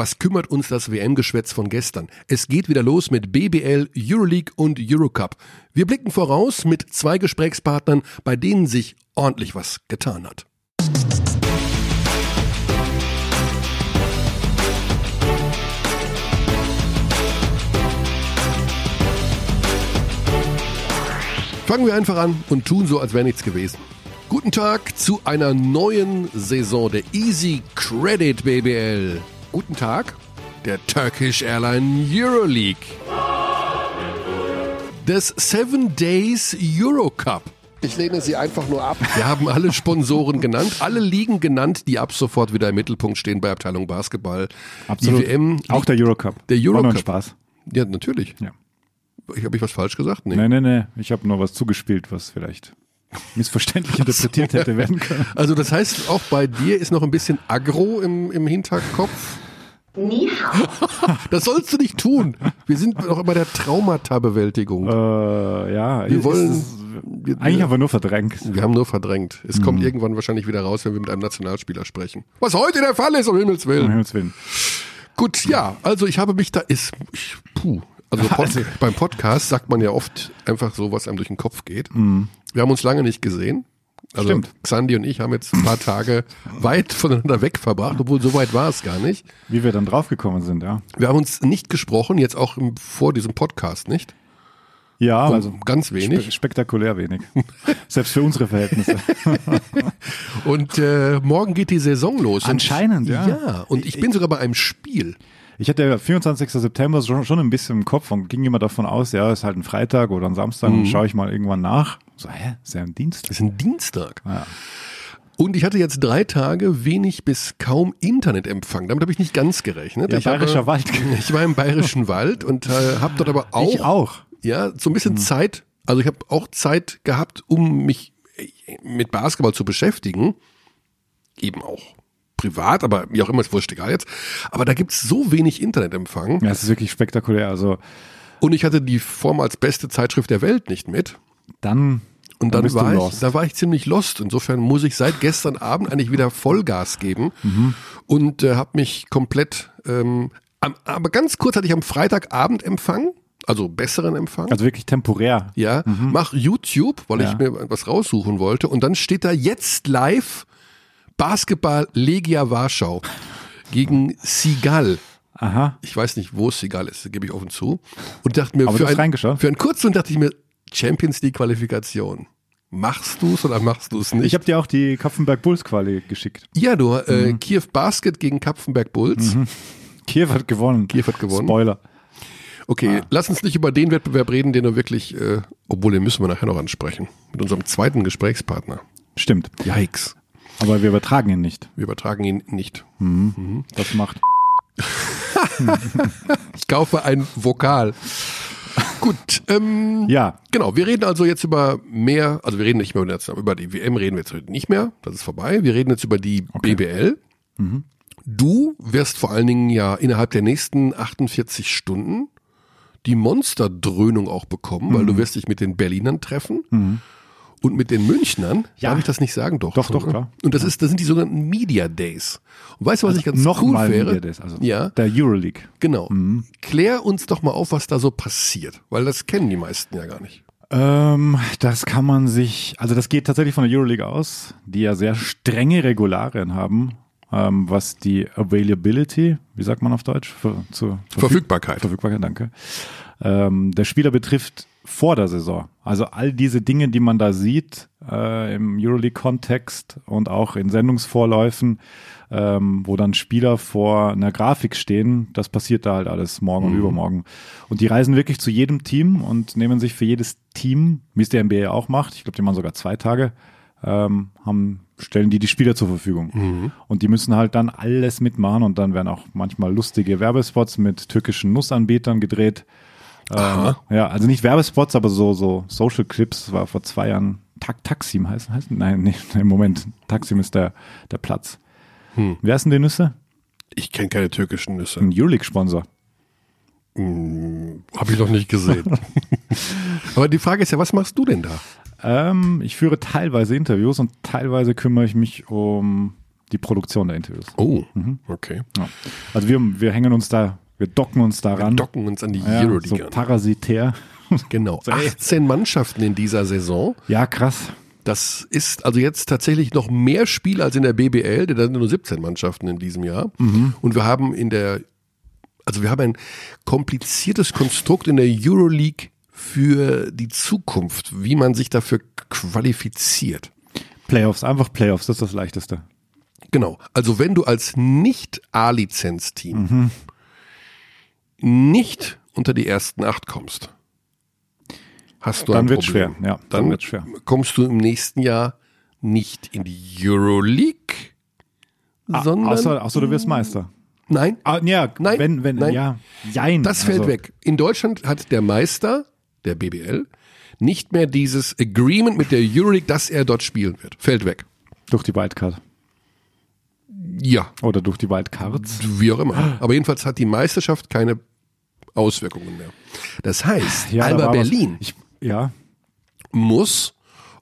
was kümmert uns das WM-Geschwätz von gestern? Es geht wieder los mit BBL, Euroleague und Eurocup. Wir blicken voraus mit zwei Gesprächspartnern, bei denen sich ordentlich was getan hat. Fangen wir einfach an und tun so, als wäre nichts gewesen. Guten Tag zu einer neuen Saison der Easy Credit BBL. Guten Tag, der Turkish Airline Euroleague. Des Seven Days Eurocup. Ich lehne sie einfach nur ab. Wir haben alle Sponsoren genannt, alle Ligen genannt, die ab sofort wieder im Mittelpunkt stehen bei Abteilung Basketball. Absolut. Die WM, Auch der Eurocup. Der War nur ein Eurocup. Spaß. ja natürlich. Ja. Ich habe ich was falsch gesagt? Nee. Nee, nee, nee. Ich habe nur was zugespielt, was vielleicht missverständlich interpretiert hätte werden können. Also das heißt, auch bei dir ist noch ein bisschen Agro im, im Hinterkopf. Das sollst du nicht tun. Wir sind noch immer der Traumata-Bewältigung. Äh, ja, Wir ist- wollen- ist- wir- eigentlich haben wir nur verdrängt. Wir haben nur verdrängt. Es kommt irgendwann wahrscheinlich wieder raus, wenn wir mit einem Nationalspieler sprechen. Was heute der Fall ist, um Himmels Um Willen. Himmels Willen. Gut, ja, also ich habe mich da, ist, ich, puh. Also, Pod, Also- beim Podcast sagt man ja oft einfach so, was einem durch den Kopf geht. Wir haben uns lange nicht gesehen. Also Stimmt. Xandi und ich haben jetzt ein paar Tage weit voneinander weg verbracht, obwohl so weit war es gar nicht. Wie wir dann draufgekommen sind, ja. Wir haben uns nicht gesprochen, jetzt auch im, vor diesem Podcast, nicht? Ja, So also ganz wenig. spe spektakulär wenig. Selbst für unsere Verhältnisse. Und äh, morgen geht die Saison los. Und- Anscheinend, ja. Ja, und ich bin sogar bei einem Spiel. Ich hatte ja 24. September schon, schon ein bisschen im Kopf und ging immer davon aus, ja, ist halt ein Freitag oder ein Samstag Mhm. und schaue ich mal irgendwann nach. So, hä, ist ja ein Dienst? Das ist ein Dienstag. Ja. Und ich hatte jetzt drei Tage wenig bis kaum Internetempfang. Damit habe ich nicht ganz gerechnet. Ja, ich bayerischer habe, Wald. Ich war im bayerischen Wald und äh, habe dort aber auch, Ich auch. ja so ein bisschen Zeit. Also ich habe auch Zeit gehabt, um mich äh, mit Basketball zu beschäftigen. Eben auch privat, aber wie auch immer, ist wurscht egal jetzt. Aber da gibt's so wenig Internetempfang. Ja, es ist wirklich spektakulär. Also Und ich hatte die Form als beste Zeitschrift der Welt nicht mit. dann, Und dann dann war ich, da war ich ziemlich lost. Insofern muss ich seit gestern Abend eigentlich wieder Vollgas geben Mhm. und äh, habe mich komplett. Ähm, am, aber ganz kurz hatte ich am Freitagabend Empfang, also besseren Empfang. also wirklich temporär. ja, mach YouTube, weil ich Ja. mir was raussuchen wollte. Und dann steht da jetzt live Basketball Legia Warschau gegen Sigal. Aha. Ich weiß nicht, wo Sigal ist, gebe ich offen zu. Und dachte mir, Aber für, ein, für einen kurzen dachte ich mir, Champions League Qualifikation. Machst du es oder machst du es nicht? Ich habe dir auch die Kapfenberg Bulls Quali geschickt. ja, du, äh, Mhm. Kiew Basket gegen Kapfenberg Bulls. Kiew hat gewonnen. Kiew hat gewonnen. Spoiler. Okay, Ah. lass uns nicht über den Wettbewerb reden, den du wirklich, äh, obwohl den müssen wir nachher noch ansprechen. Mit unserem zweiten Gesprächspartner. Stimmt. Yikes. Aber wir übertragen ihn nicht. Wir übertragen ihn nicht. Das macht. Ich kaufe ein Vokal. Gut, ähm, Ja. Genau, wir reden also jetzt über mehr, also wir reden nicht mehr über die, WM, reden wir jetzt nicht mehr, das ist vorbei. Wir reden jetzt über die BBL. Du wirst vor allen Dingen ja innerhalb der nächsten 48 Stunden die Monsterdröhnung auch bekommen, weil du wirst dich mit den Berlinern treffen und mit den Münchnern. Ja. Darf ich das nicht sagen? Doch. Doch, doch, oder? klar. Und das ist, das sind die sogenannten Media Days. Und weißt du, was ich ganz Noch cool mal wäre? Media Days, also ja. der Euroleague. Genau. Klär uns doch mal auf, was da so passiert, weil das kennen die meisten ja gar nicht. Ähm, das kann man sich, also das geht tatsächlich von der Euroleague aus, die ja sehr strenge Regularien haben, ähm, was die Availability, wie sagt man auf Deutsch? Ver, zu, Verfügbarkeit. Verfügbarkeit, danke. Ähm, der Spieler betrifft vor der Saison. Also all diese Dinge, die man da sieht äh, im Euroleague-Kontext und auch in Sendungsvorläufen, ähm, wo dann Spieler vor einer Grafik stehen, das passiert da halt alles morgen und übermorgen. Und die reisen wirklich zu jedem Team und nehmen sich für jedes Team, wie es der NBA auch macht, ich glaube, die machen sogar zwei Tage, ähm, haben, stellen die die Spieler zur Verfügung. Und die müssen halt dann alles mitmachen und dann werden auch manchmal lustige Werbespots mit türkischen Nussanbietern gedreht. Ähm, ja, also nicht Werbespots, aber so, so Social Clips. Das war vor zwei Jahren Tak Taksim heißt, heißt Nein, nee, nee, Moment. Taksim ist der, der Platz. Wer ist denn die Nüsse? Ich kenne keine türkischen Nüsse. Ein Euroleague-Sponsor. Habe ich noch nicht gesehen. Aber die Frage ist ja, was machst du denn da? Ähm, ich führe teilweise Interviews und teilweise kümmere ich mich um die Produktion der Interviews. Oh, okay. Ja. Also wir, wir hängen uns da, wir docken uns daran. Docken uns an die ja, Euroleague so parasitär. Genau. So, ey. 18 Mannschaften in dieser Saison. Ja, krass. Das ist also jetzt tatsächlich noch mehr Spiele als in der BBL, denn da sind nur 17 Mannschaften in diesem Jahr. Und wir haben in der, also wir haben ein kompliziertes Konstrukt in der Euroleague für die Zukunft, wie man sich dafür qualifiziert. Playoffs, einfach Playoffs, das ist das Leichteste. Genau. Also wenn du als Nicht-A-Lizenz-Team nicht unter die ersten acht kommst, hast du Dann ein wird's Problem. schwer, ja, dann dann wird's schwer. kommst du im nächsten Jahr nicht in die Euroleague, sondern Ah, Außer, außer du wirst Meister. nein, Ah, ja, Nein, wenn, wenn, nein. ja, jein. das fällt Also, weg. In Deutschland hat der Meister der BBL nicht mehr dieses Agreement mit der Euroleague, dass er dort spielen wird. Fällt weg. Durch die Wildcard. Ja, Oder durch die Wildcards. wie auch immer. Aber jedenfalls hat die Meisterschaft keine Auswirkungen mehr. Das heißt, Ja, da Alba was- Berlin Ich, ja, muss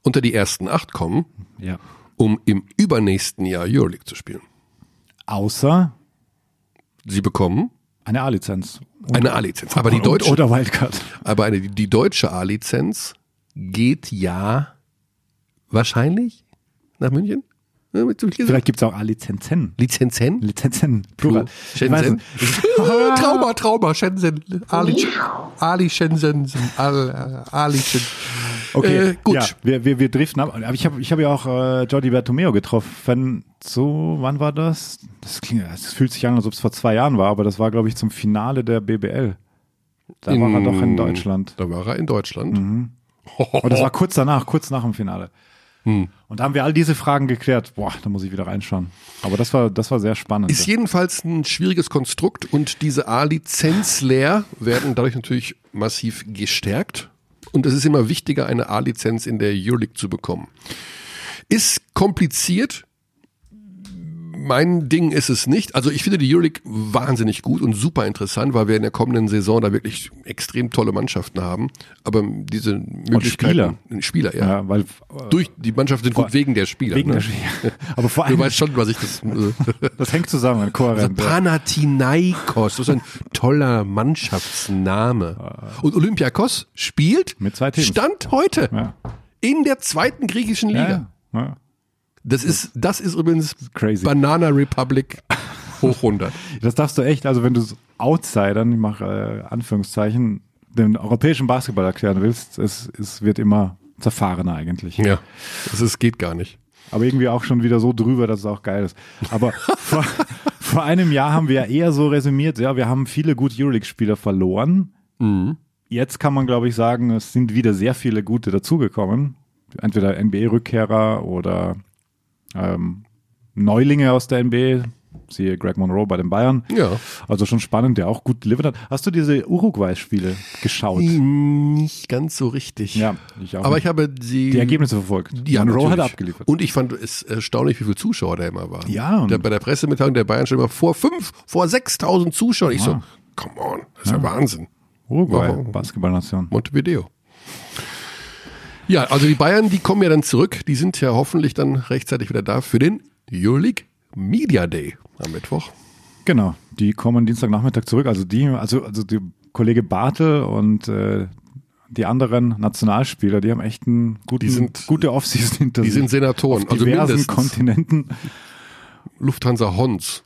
unter die ersten acht kommen, ja. um im übernächsten Jahr Euroleague zu spielen. Außer Sie bekommen eine A-Lizenz. Eine A-Lizenz. Aber die deutsche, Oder Wildcard. aber eine, die deutsche A-Lizenz geht ja wahrscheinlich nach München? Vielleicht gibt's auch A-Lizenzen. Lizenzen? Lizenzen, Plural. Shenzhen? Trauma, Trauma, Shenzhen. Ali, Ali Shenzhen. Al- Ali Shenzhen. Okay, Äh, gut. Ja, wir, wir, wir driften ab. Aber ich habe ich hab ja auch äh, Jordi Bertomeo getroffen. So, wann war das? Das, klingt, das fühlt sich an, als ob es vor zwei Jahren war, aber das war, glaube ich, zum Finale der BBL. Da war er doch in Deutschland. Da war er in Deutschland. Und das war kurz danach, kurz nach dem Finale. Hm. Und da haben wir all diese Fragen geklärt. Boah, da muss ich wieder reinschauen. Aber das war, das war sehr spannend. Ist jedenfalls ein schwieriges Konstrukt und diese A-Lizenz-Lehr werden dadurch natürlich massiv gestärkt. Und es ist immer wichtiger, eine A-Lizenz in der Euroleague zu bekommen. Ist kompliziert. Mein Ding ist es nicht. Also ich finde die Euroleague wahnsinnig gut und super interessant, weil wir in der kommenden Saison da wirklich extrem tolle Mannschaften haben. Aber diese Möglichkeiten, Spieler, ja. ja, weil äh, Durch die Mannschaften sind gut wegen der Spieler. wegen ne? der Spiele. Aber vor Du allem, weißt schon, was ich das. Äh, das hängt zusammen, kohärent. Panathinaikos, das ist ein toller Mannschaftsname. Und Olympiakos spielt Mit zwei Teams. Stand heute Ja. in der zweiten griechischen Liga. Ja, ja. Das ist das ist übrigens Crazy. Banana Republic hoch 100. Das darfst du echt, also wenn du es Outsidern, ich mache äh, Anführungszeichen, den europäischen Basketball erklären willst, es, es wird immer zerfahrener eigentlich. Ja, das ist, geht gar nicht. Aber irgendwie auch schon wieder so drüber, dass es auch geil ist. Aber vor, vor einem Jahr haben wir ja eher so resümiert, ja, wir haben viele gute Euroleague-Spieler verloren. Jetzt kann man, glaube ich, sagen, es sind wieder sehr viele gute dazugekommen. Entweder NBA-Rückkehrer oder ähm, Neulinge aus der NBA, siehe Greg Monroe bei den Bayern. Ja. Also schon spannend, der auch gut delivert hat. Hast du diese Uruguay-Spiele geschaut? Nicht ganz so richtig. Ja, ich auch. Aber nicht. ich habe die, die Ergebnisse verfolgt. Ja, Monroe hat natürlich. abgeliefert. Und ich fand es erstaunlich, wie viele Zuschauer da immer waren. Ja, und- Der, bei der Pressemitteilung der Bayern stand immer vor fünf, vor 6000 Zuschauern. Ich so, Ah. come on, das ist ja, Wahnsinn. Uruguay? Basketballnation. Montevideo. Ja, also die Bayern, die kommen ja dann zurück. Die sind ja hoffentlich dann rechtzeitig wieder da für den Euroleague Media Day am Mittwoch. Genau, die kommen Dienstagnachmittag zurück. Also die, also also der Kollege Bartel und äh, die anderen Nationalspieler, die haben echt einen guten, Die sind- gute Offseason hinter Die sich. sind Senatoren, Auf also diversen mindestens. Kontinenten. Lufthansa Hons.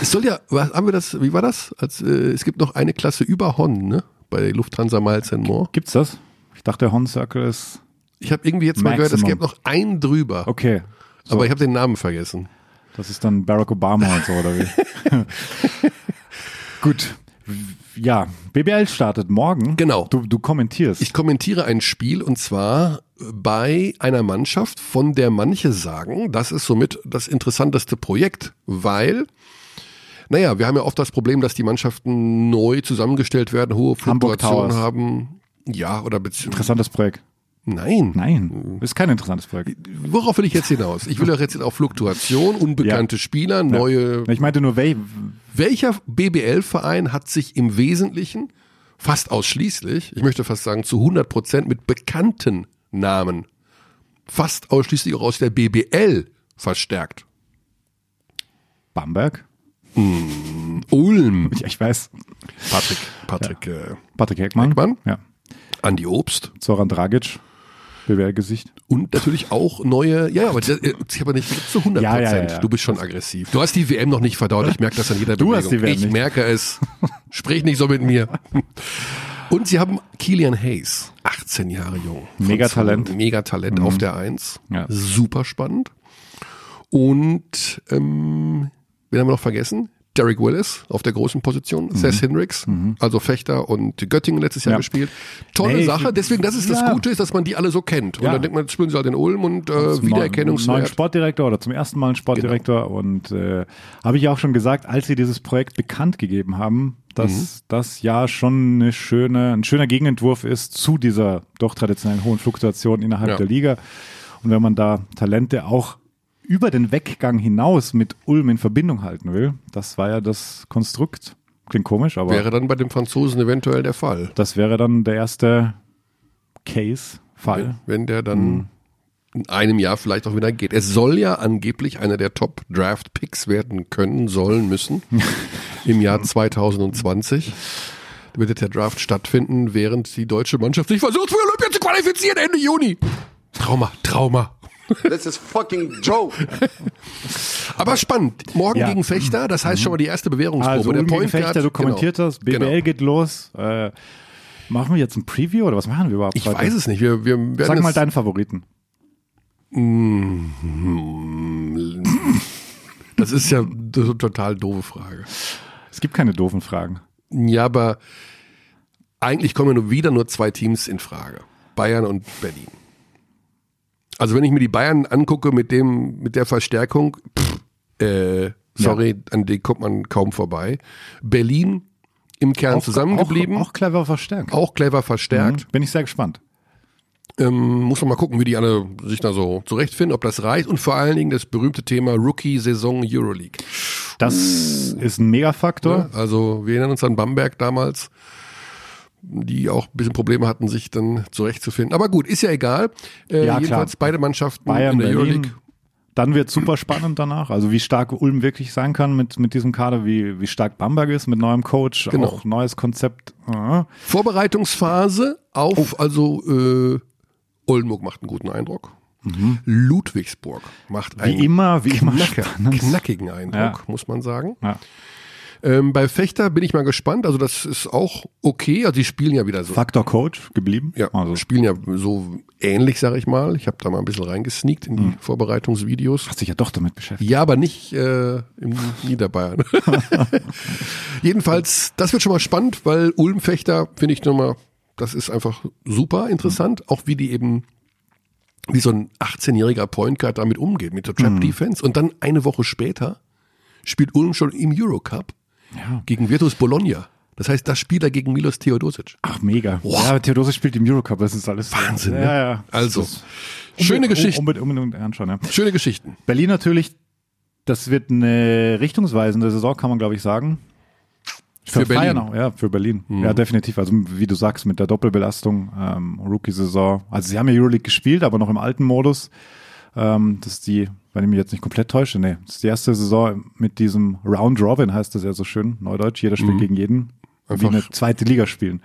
Es soll ja, was haben wir das, wie war das? Als, äh, es gibt noch eine Klasse über Hon, ne? Bei Lufthansa Miles and More. Gibt's das? Ich dachte, der Horn Circle ist Ich habe irgendwie jetzt mal gehört, es gäbe noch einen drüber. okay. So, Aber ich habe den Namen vergessen. das ist dann Barack Obama und so, oder wie? Gut. Ja, BBL startet morgen. Genau. Du, du kommentierst. Ich kommentiere ein Spiel und zwar bei einer Mannschaft, von der manche sagen, das ist somit das interessanteste Projekt, weil, naja, wir haben ja oft das Problem, dass die Mannschaften neu zusammengestellt werden, hohe Fluktuationen haben. Ja, oder beziehungsweise. Interessantes Projekt. Nein. Nein, ist kein interessantes Projekt. Worauf will ich jetzt hinaus? Ich will doch jetzt auf Fluktuation, unbekannte Spieler, neue. Ich meinte nur, wel, Welcher BBL-Verein hat sich im Wesentlichen, fast ausschließlich, ich möchte fast sagen zu 100 Prozent mit bekannten Namen, fast ausschließlich auch aus der BBL verstärkt? Bamberg. Ulm. Ich, ich weiß. Patrick, Patrick, äh, Patrick Heckmann. Heckmann. Ja. Andi Obst. Zoran Dragic. BWL-Gesicht. Und natürlich auch neue, ja, aber das, äh, ich habe nicht zu 100 Ja, Prozent. ja, ja, ja. Du bist schon aggressiv. Du hast die WM noch nicht verdaut. Ich merke das an jeder Du Bewegung. hast die WM ich nicht. merke es. Sprich nicht so mit mir. Und sie haben Kilian Hayes, 18 Jahre jung. Megatalent. Megatalent auf der Eins. Ja. Super spannend. Und ähm, wen haben wir noch vergessen? Derek Willis auf der großen Position, Seth Hendricks, also Fechter und Göttingen letztes Jahr Mhm. Ja. gespielt. Tolle Nee, Sache, deswegen, das ist das ja. Gute, ist, dass man die alle so kennt. Und Ja. dann denkt man, jetzt spielen sie halt in Ulm und äh, Zum neuen- Wiedererkennungswert. Sportdirektor oder zum ersten Mal ein Sportdirektor und äh, habe ich auch schon gesagt, als sie dieses Projekt bekannt gegeben haben, dass das ja schon eine schöne, ein schöner Gegenentwurf ist zu dieser doch traditionellen hohen Fluktuation innerhalb der Liga. Und wenn man da Talente auch über den Weggang hinaus mit Ulm in Verbindung halten will, das war ja das Konstrukt. Klingt komisch, aber Wäre dann bei dem Franzosen eventuell der Fall. das wäre dann der erste Case, Fall. Wenn der dann Mhm. in einem Jahr vielleicht auch wieder geht. Es soll ja angeblich einer der Top-Draft-Picks werden können, sollen, müssen im Jahr 2020. Da wird der Draft stattfinden, während die deutsche Mannschaft sich versucht, für Olympia zu qualifizieren Ende Juni. Trauma, Trauma. This is fucking joke. Aber spannend. Morgen Ja. gegen Fechter, das heißt schon mal die erste Bewährungsprobe. Also der Point Guard, Fechter, du kommentiert genau. hast, BBL Genau. geht los. Äh, machen wir jetzt ein Preview oder was machen wir überhaupt Ich heute? weiß es nicht. Wir, wir werden Sag mal deinen Favoriten. Das ist ja eine total doofe Frage. Es gibt keine doofen Fragen. Ja, aber eigentlich kommen ja nur wieder nur zwei Teams in Frage. Bayern und Berlin. Also wenn ich mir die Bayern angucke mit dem, mit der Verstärkung, pff, äh, sorry, an die kommt man kaum vorbei. Berlin im Kern zusammengeblieben, Auch, auch, auch clever verstärkt. clever verstärkt. Mhm. Bin ich sehr gespannt. Ähm, muss man mal gucken, wie die alle sich da so zurechtfinden, ob das reicht. Und vor allen Dingen das berühmte Thema Rookie-Saison Euroleague. Das ist ein Megafaktor. Ja, also wir erinnern uns an Bamberg damals, die auch ein bisschen Probleme hatten, sich dann zurechtzufinden. Aber gut, ist ja egal. Äh, Ja, klar. jedenfalls beide Mannschaften Bayern, in der Berlin. Euroleague. Dann wird super spannend danach. Also wie stark Ulm wirklich sein kann mit, mit diesem Kader, wie, wie stark Bamberg ist mit neuem Coach, Genau. auch neues Konzept. Ah. Vorbereitungsphase auf, also äh, Oldenburg macht einen guten Eindruck. Ludwigsburg macht einen Mhm. Wie immer, wie immer knacke, spannend. knackigen Eindruck, Ja. muss man sagen. Ja. Ähm, bei Fechter bin ich mal gespannt. Also das ist auch okay. Also die spielen ja wieder so. Faktor Coach geblieben. Ja, Also spielen ja so ähnlich, sag ich mal. Ich habe da mal ein bisschen reingesneakt in die Mhm. Vorbereitungsvideos. hast dich ja doch damit beschäftigt. Ja, aber nicht äh, im Niederbayern. Jedenfalls, das wird schon mal spannend, weil Ulmfechter finde ich nochmal, das ist einfach super interessant, auch wie die eben, wie so ein 18-jähriger Point Guard damit umgeht, mit der Trap Defense. Und dann eine Woche später spielt Ulm schon im Eurocup Ja. gegen Virtus Bologna. Das heißt, das spielt er gegen Milos Theodosic. Ach, mega. Boah. Ja, Theodosic spielt im Eurocup, das ist alles Wahnsinn, Ja, ne? ja. Also, Das- schöne Geschichten. Unbedingt, unbedingt anschauen, ja. Schöne Geschichten. Berlin natürlich, das wird eine richtungsweisende Saison, kann man glaube ich sagen. Für Feiern Berlin. Auch, ja, für Berlin. Ja, definitiv. Also wie du sagst, mit der Doppelbelastung, ähm, Rookie-Saison. Also sie haben ja Euroleague gespielt, aber noch im alten Modus. Ähm, das ist die, wenn ich mich jetzt nicht komplett täusche, nee, das ist die erste Saison mit diesem Round Robin, heißt das ja so schön, Neudeutsch. Jeder spielt gegen jeden. Einfach- wie eine zweite Liga spielen.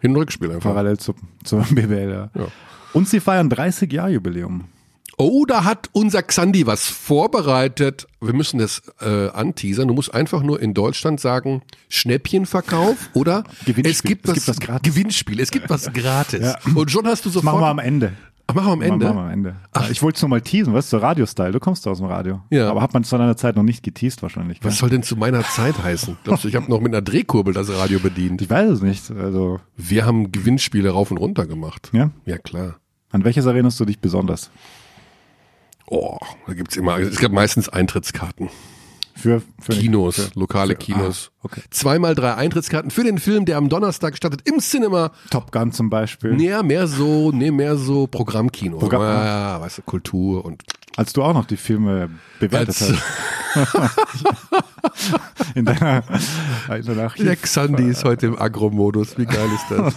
Hin- und Rückspiel einfach. Parallel zu, zur BWL, ja. Ja. Und sie feiern 30 Jahr Jubiläum. Oh, da hat unser Xandi was vorbereitet. Wir müssen das äh, anteasern. Du musst einfach nur in Deutschland sagen, Schnäppchenverkauf oder Gewinnspiel. es gibt Es was, gibt was gratis. Gewinnspiel. Es gibt was gratis. Und schon hast du Das sofort. machen wir am Ende. Ach, machen wir am Ende. Machen wir am Ende. Ach, ich wollte es nur mal teasen, weißt du, so Radio-Style. Du kommst aus dem Radio. Ja. Aber hat man zu deiner Zeit noch nicht geteased wahrscheinlich. Was soll denn zu meiner Zeit heißen? Glaubst du, ich habe noch mit einer Drehkurbel das Radio bedient? Ich weiß es nicht. Also, Wir haben Gewinnspiele rauf und runter gemacht. ja. Ja, klar. An welches erinnerst du dich besonders? Oh, da gibt's immer, es gab meistens Eintrittskarten. Für, für Kinos, für, lokale für- Kinos. Ah, okay. Zweimal drei Eintrittskarten für den Film, der am Donnerstag startet im Cinema. Top Gun zum Beispiel. Nee, mehr so, nee, mehr so Programmkino. Programm- ja, weißt du, Kultur und Als du auch noch die Filme bewertet als hast. In deiner, in deiner Archiv. der Xandi ist heute im Agro-Modus. Wie geil ist das?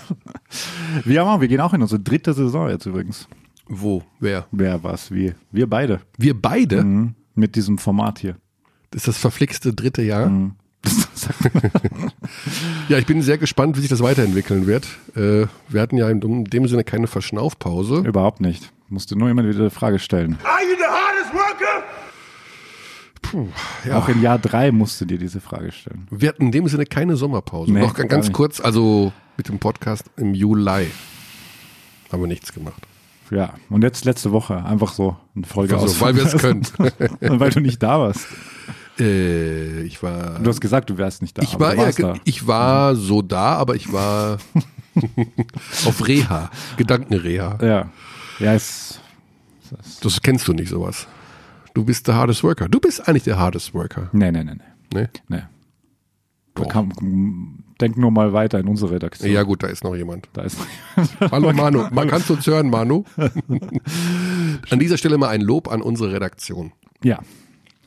Wir, haben, wir gehen auch in unsere dritte Saison jetzt übrigens. Wo? Wer? Wer was? Wir. Wir beide. Wir beide? Mhm. Mit diesem Format hier. Das ist das verflixte dritte Jahr. Mhm. Ja, ich bin sehr gespannt, wie sich das weiterentwickeln wird. Äh, wir hatten ja in dem- in dem Sinne keine Verschnaufpause. Überhaupt nicht. Musste nur immer wieder eine Frage stellen. Are you the hardest worker? Ja. Auch in Jahr drei musste dir diese Frage stellen. Wir hatten in dem Sinne keine Sommerpause. Nee, Noch ganz, nicht. kurz, also mit dem Podcast im Juli haben wir nichts gemacht. Ja, und jetzt letzte Woche einfach so eine Folge Also, aus. weil wir es können. Und weil du nicht da warst. Äh, ich war. Du hast gesagt, du wärst nicht da. ich war, ja, da. ich war so da, aber ich war auf Reha, Gedankenreha. Ja. Ja, es, Das kennst du nicht sowas. Du bist der hardest worker. Du bist eigentlich der hardest worker. nee, nee, nee, nee. Ne? nee. Kann, denk nur mal weiter in unsere Redaktion. Ja gut, da ist noch jemand. Da ist Hallo Manu, man kannst uns hören, Manu? An dieser Stelle mal ein Lob an unsere Redaktion. ja.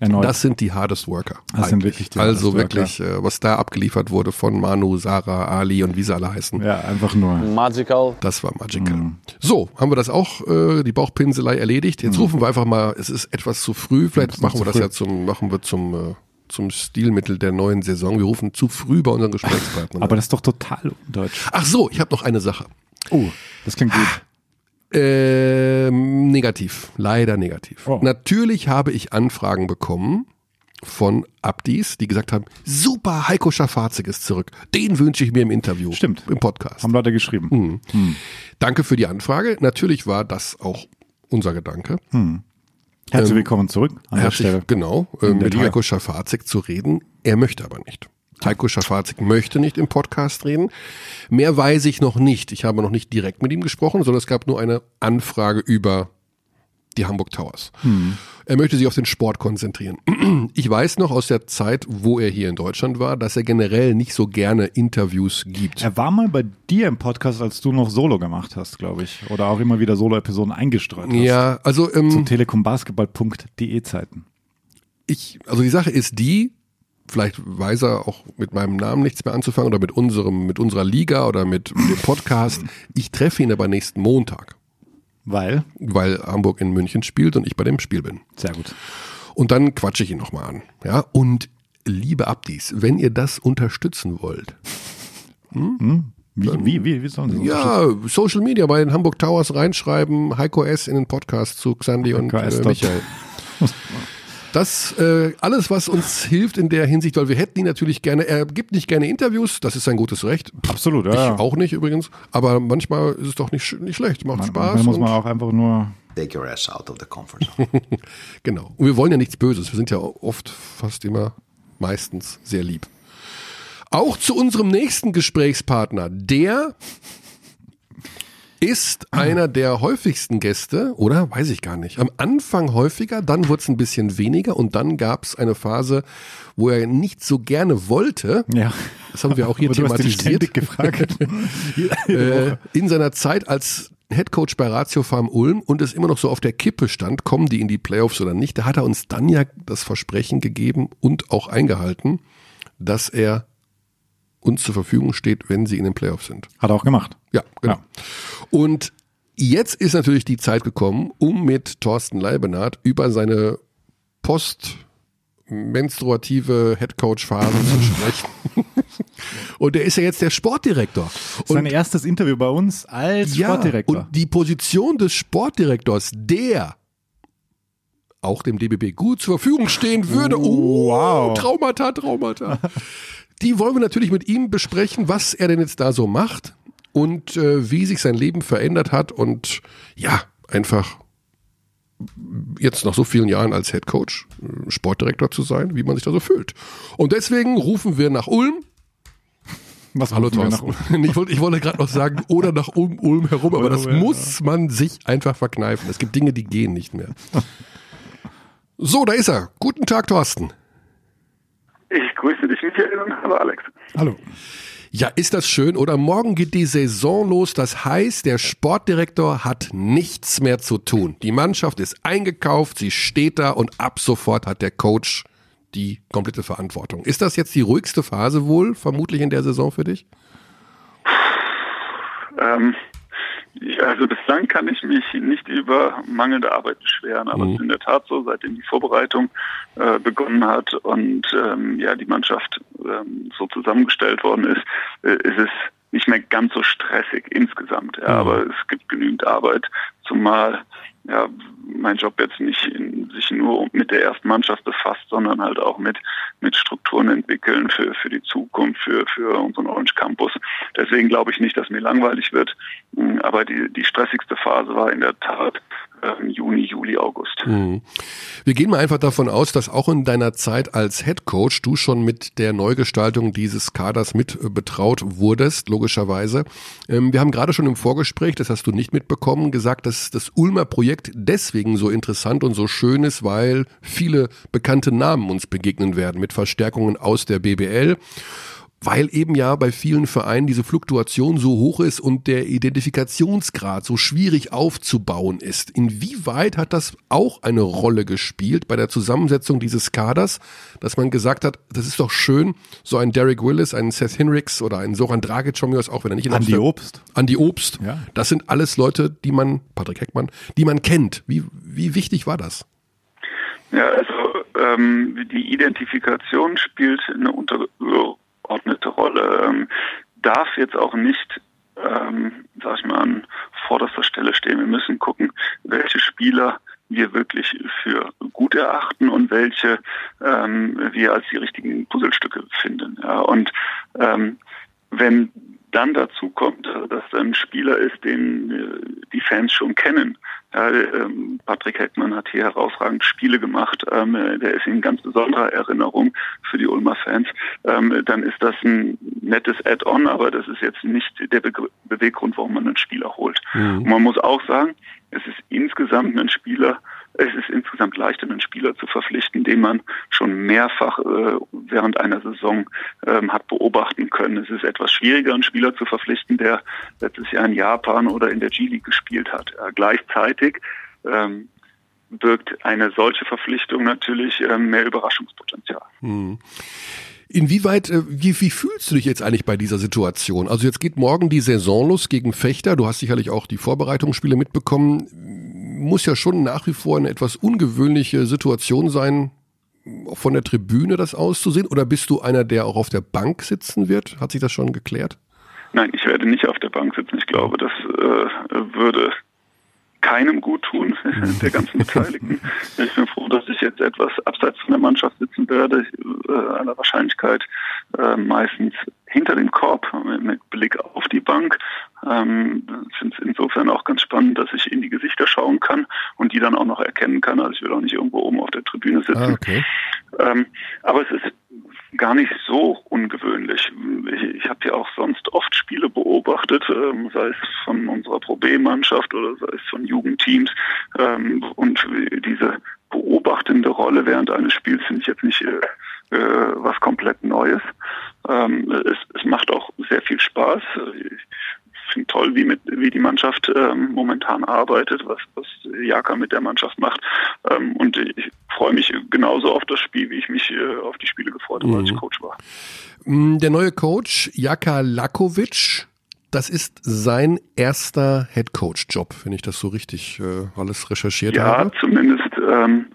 Erneut. Das sind die hardest worker. Das sind eigentlich. wirklich die Also hardest wirklich, äh, was da abgeliefert wurde von Manu, Sarah, Ali und wie sie alle heißen. ja, einfach nur. Magical. Das war magical. Mhm. So, haben wir das auch, äh, die Bauchpinselei erledigt. Jetzt rufen wir einfach mal, es ist etwas zu früh, vielleicht machen wir zu das früh. ja zum, machen wir zum, äh, zum Stilmittel der neuen Saison. Wir rufen zu früh bei unseren Gesprächspartnern. Aber das ist doch total undeutsch. Ach so, ich habe noch eine Sache. Oh, das klingt gut. Ähm, negativ, leider negativ. Oh. Natürlich habe ich Anfragen bekommen von Abdis, die gesagt haben, super, Heiko Schafazik ist zurück. Den wünsche ich mir im Interview. Stimmt. Im Podcast. Haben Leute geschrieben. Hm. Danke für die Anfrage. Natürlich war das auch unser Gedanke. Herzlich willkommen zurück an Herzlich, Stelle. genau, äh, mit. Heiko Schafazik zu reden. Er möchte aber nicht. Heiko Schafazik möchte nicht im Podcast reden. Mehr weiß ich noch nicht. Ich habe noch nicht direkt mit ihm gesprochen, sondern es gab nur eine Anfrage über die Hamburg Towers. Hm. Er möchte sich auf den Sport konzentrieren. Ich weiß noch aus der Zeit, wo er hier in Deutschland war, dass er generell nicht so gerne Interviews gibt. Er war mal bei dir im Podcast, als du noch Solo gemacht hast, glaube ich. Oder auch immer wieder Solo-Episoden eingestreut hast. Ja, also Zu ähm, telekombasketball.de Zeiten. ich, also die Sache ist die, vielleicht weiß er auch mit meinem Namen nichts mehr anzufangen oder mit unserem, mit unserer Liga oder mit dem Podcast. Ich treffe ihn aber nächsten Montag, Weil? weil Hamburg in München spielt und ich bei dem Spiel bin. Sehr gut. Und dann quatsche ich ihn nochmal an. Ja, und liebe Abdis, wenn ihr das unterstützen wollt, Wie, wie, wie, wie sollen sie das ja, Social Media bei den Hamburg Towers reinschreiben, Heiko S. in den Podcast zu Xandi und Heiko S. äh, Michael. Das äh, alles, was uns hilft in der Hinsicht, weil wir hätten ihn natürlich gerne, er gibt nicht gerne Interviews, das ist sein gutes Recht. Absolut, ja. Ich ja. auch nicht übrigens, aber manchmal ist es doch nicht, nicht schlecht, macht Spaß. Manchmal muss man auch einfach nur. Take your ass out of the comfort zone. genau. Und wir wollen ja nichts Böses, wir sind ja oft, fast immer, meistens sehr lieb. Auch zu unserem nächsten Gesprächspartner, der ist einer der häufigsten Gäste, oder? Weiß ich gar nicht. Am Anfang häufiger, dann wurde es ein bisschen weniger und dann gab es eine Phase, wo er nicht so gerne wollte. Ja. Das haben wir auch hier Aber thematisiert. gefragt. äh, in seiner Zeit als Headcoach bei Ratio Farm Ulm und es immer noch so auf der Kippe stand, kommen die in die Playoffs oder nicht, da hat er uns dann ja das Versprechen gegeben und auch eingehalten, dass er uns zur Verfügung steht, wenn sie in den Playoffs sind. Hat er auch gemacht. Ja, genau. Und jetzt ist natürlich die Zeit gekommen, um mit Thorsten Leibenhardt über seine postmenstruative Headcoach-Phase zu sprechen. Und er ist ja jetzt der Sportdirektor. Sein erstes Interview bei uns als Sportdirektor. Und die Position des Sportdirektors, der auch dem DBB gut zur Verfügung stehen würde. Oh, wow. Traumata, Traumata. Die wollen wir natürlich mit ihm besprechen, was er denn jetzt da so macht und äh, wie sich sein Leben verändert hat und ja, einfach jetzt nach so vielen Jahren als Head Coach, äh, Sportdirektor zu sein, wie man sich da so fühlt. Und deswegen rufen wir nach Ulm. Was Hallo Thorsten. Ich wollte, ich wollte gerade noch sagen, oder nach Ulm, Ulm herum, aber das muss man sich einfach verkneifen. Es gibt Dinge, die gehen nicht mehr. So, da ist er. Guten Tag, Thorsten. Ich grüße dich, Michael, und hallo Alex. Hallo. Ja, ist das schön, oder? Morgen geht die Saison los. Das heißt, der Sportdirektor hat nichts mehr zu tun. Die Mannschaft ist eingekauft, sie steht da und ab sofort hat der Coach die komplette Verantwortung. Ist das jetzt die ruhigste Phase wohl, vermutlich in der Saison für dich? Ähm, also bislang kann ich mich nicht über mangelnde Arbeit beschweren, aber mhm. es ist in der Tat so, seitdem die Vorbereitung äh, begonnen hat und ähm, ja die Mannschaft ähm, so zusammengestellt worden ist, äh, ist es nicht mehr ganz so stressig insgesamt. Ja, mhm. aber es gibt genügend Arbeit, zumal ja, mein Job jetzt nicht in, sich nur mit der ersten Mannschaft befasst, sondern halt auch mit, mit Strukturen entwickeln für, für die Zukunft, für, für unseren Orange Campus. Deswegen glaube ich nicht, dass mir langweilig wird. Aber die, die stressigste Phase war in der Tat äh, Juni, Juli, August. Mhm. Wir gehen mal einfach davon aus, dass auch in deiner Zeit als Head Coach du schon mit der Neugestaltung dieses Kaders mit äh, betraut wurdest, logischerweise. Ähm, wir haben gerade schon im Vorgespräch, das hast du nicht mitbekommen, gesagt, dass das Ulmer Projekt deswegen so interessant und so schön ist, weil viele bekannte Namen uns begegnen werden mit Verstärkungen aus der BBL weil eben ja bei vielen Vereinen diese Fluktuation so hoch ist und der Identifikationsgrad so schwierig aufzubauen ist. Inwieweit hat das auch eine Rolle gespielt bei der Zusammensetzung dieses Kaders, dass man gesagt hat, das ist doch schön, so ein Derek Willis, ein Seth Hinricks oder ein Soran Dragic von mir aus, auch wenn er nicht in Andi Obst. Andi Obst. Ja. Das sind alles Leute, die man, Patrick Heckmann, die man kennt. Wie, wie wichtig war das? Ja, also ähm, die Identifikation spielt eine unter übergeordnete Rolle, ähm, darf jetzt auch nicht, ähm, sag ich mal, an vorderster Stelle stehen. Wir müssen gucken, welche Spieler wir wirklich für gut erachten und welche ähm, wir als die richtigen Puzzlestücke finden. Ja, und ähm, wenn dann dazu kommt, dass ein Spieler ist, den äh, die Fans schon kennen. Ja, ähm, Patrick Heckmann hat hier herausragend Spiele gemacht. Ähm, der ist in ganz besonderer Erinnerung für die Ulmer Fans. Ähm, dann ist das ein nettes Add-on, aber das ist jetzt nicht der Be Beweggrund, warum man einen Spieler holt. Mhm. Und man muss auch sagen, es ist insgesamt ein Spieler, es ist insgesamt leichter, einen Spieler zu verpflichten, den man schon mehrfach äh, während einer Saison ähm, hat beobachten können. Es ist etwas schwieriger, einen Spieler zu verpflichten, der letztes Jahr in Japan oder in der G-League gespielt hat. Äh, gleichzeitig ähm, birgt eine solche Verpflichtung natürlich äh, mehr Überraschungspotenzial. Hm. Inwieweit, äh, wie, wie fühlst du dich jetzt eigentlich bei dieser Situation? Also jetzt geht morgen die Saison los gegen Fechter. Du hast sicherlich auch die Vorbereitungsspiele mitbekommen muss ja schon nach wie vor eine etwas ungewöhnliche Situation sein, von der Tribüne das auszusehen? Oder bist du einer, der auch auf der Bank sitzen wird? Hat sich das schon geklärt? Nein, ich werde nicht auf der Bank sitzen. Ich glaube, das äh, würde keinem gut tun, der ganzen Beteiligten. Ich bin froh, dass ich jetzt etwas abseits von der Mannschaft sitzen werde, äh, aller Wahrscheinlichkeit äh, meistens hinter dem Korb mit Blick auf die Bank. Ähm, finde es insofern auch ganz spannend, dass ich in die Gesichter schauen kann und die dann auch noch erkennen kann. Also ich will auch nicht irgendwo oben auf der Tribüne sitzen. Ah, okay. ähm, aber es ist gar nicht so ungewöhnlich. Ich, ich habe ja auch sonst oft Spiele beobachtet, ähm, sei es von unserer Pro B-Mannschaft oder sei es von Jugendteams. Ähm, und diese beobachtende Rolle während eines Spiels finde ich jetzt nicht äh, äh, was komplett Neues. Ähm, es, es macht auch sehr viel Spaß. Ich finde toll, wie, mit, wie die Mannschaft ähm, momentan arbeitet, was, was Jaka mit der Mannschaft macht. Ähm, und ich freue mich genauso auf das Spiel, wie ich mich äh, auf die Spiele gefreut habe, mhm. als ich Coach war. Mm, der neue Coach, Jaka Lakovic, das ist sein erster Head Coach Job, wenn ich das so richtig äh, alles recherchiert ja, habe. Ja, zumindest ähm,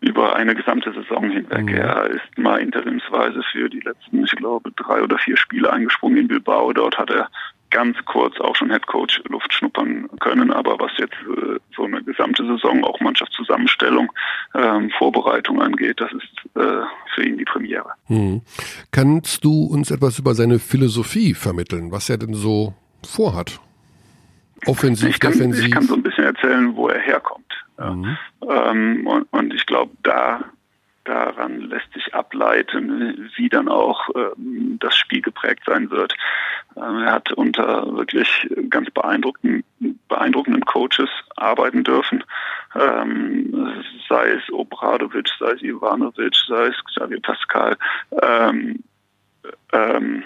über eine gesamte Saison hinweg. Mhm. Er ist mal interimsweise für die letzten, ich glaube, drei oder vier Spiele eingesprungen in Bilbao. Dort hat er ganz kurz auch schon Headcoach Luft schnuppern können, aber was jetzt äh, so eine gesamte Saison, auch Mannschaftszusammenstellung, ähm, Vorbereitung angeht, das ist äh, für ihn die Premiere. Mhm. Kannst du uns etwas über seine Philosophie vermitteln, was er denn so vorhat? Offensiv, ich kann, defensiv? Ich kann so ein bisschen erzählen, wo er herkommt. Mhm. Ähm, und, und, ich glaube, da daran lässt sich ableiten, wie dann auch ähm, das Spiel geprägt sein wird. Ähm, er hat unter wirklich ganz beeindruckenden, beeindruckenden Coaches arbeiten dürfen, ähm, sei es Obradovic, sei es Ivanovic, sei es Xavier Pascal. Ähm, ähm,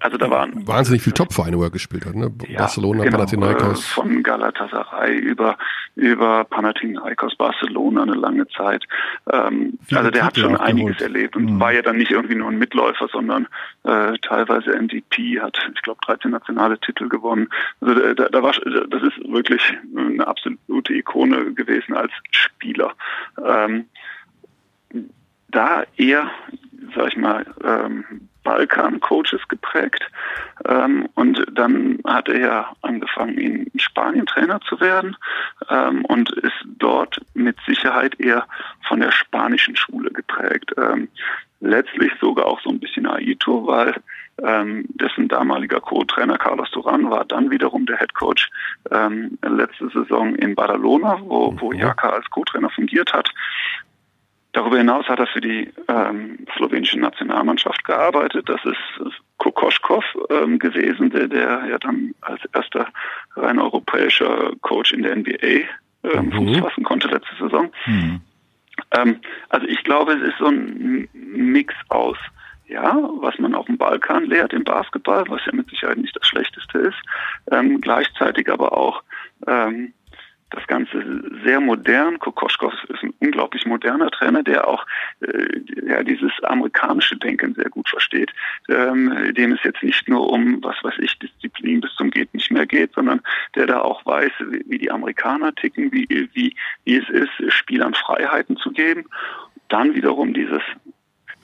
Also da waren wahnsinnig viele Top-Vereine, wo er gespielt hat, ne? Ja, Barcelona, genau, Panathinaikos. Äh, von Galatasaray über über Panathinaikos, Barcelona eine lange Zeit. Ähm, also der hat schon einiges geholt. erlebt und mhm. war ja dann nicht irgendwie nur ein Mitläufer, sondern äh, teilweise MVP, hat ich glaube 13 nationale Titel gewonnen. Also da, da war das ist wirklich eine absolute Ikone gewesen als Spieler. Ähm, da eher, sag ich mal, ähm, Balkan-Coaches geprägt. Ähm, und dann hat er ja angefangen, in Spanien Trainer zu werden ähm, und ist dort mit Sicherheit eher von der spanischen Schule geprägt. Ähm, letztlich sogar auch so ein bisschen Aito, weil ähm, dessen damaliger Co-Trainer Carlos Duran war dann wiederum der Head Coach ähm, letzte Saison in Badalona, wo, wo mhm. Jaka als Co-Trainer fungiert hat. Darüber hinaus hat er für die ähm, slowenische Nationalmannschaft gearbeitet. Das ist Kokoschkov ähm, gewesen, der, der ja dann als erster rein europäischer Coach in der NBA ähm, mhm. Fuß fassen konnte letzte Saison. Mhm. Ähm, also ich glaube, es ist so ein Mix aus, ja, was man auf dem Balkan lehrt im Basketball, was ja mit Sicherheit nicht das Schlechteste ist, ähm, gleichzeitig aber auch ähm, das Ganze sehr modern. Kokoschkov ist ein unglaublich moderner Trainer, der auch äh, ja, dieses amerikanische Denken sehr gut versteht, ähm, dem es jetzt nicht nur um, was weiß ich, Disziplin bis zum geht nicht mehr geht, sondern der da auch weiß, wie, wie die Amerikaner ticken, wie, wie, wie es ist, Spielern Freiheiten zu geben. Dann wiederum dieses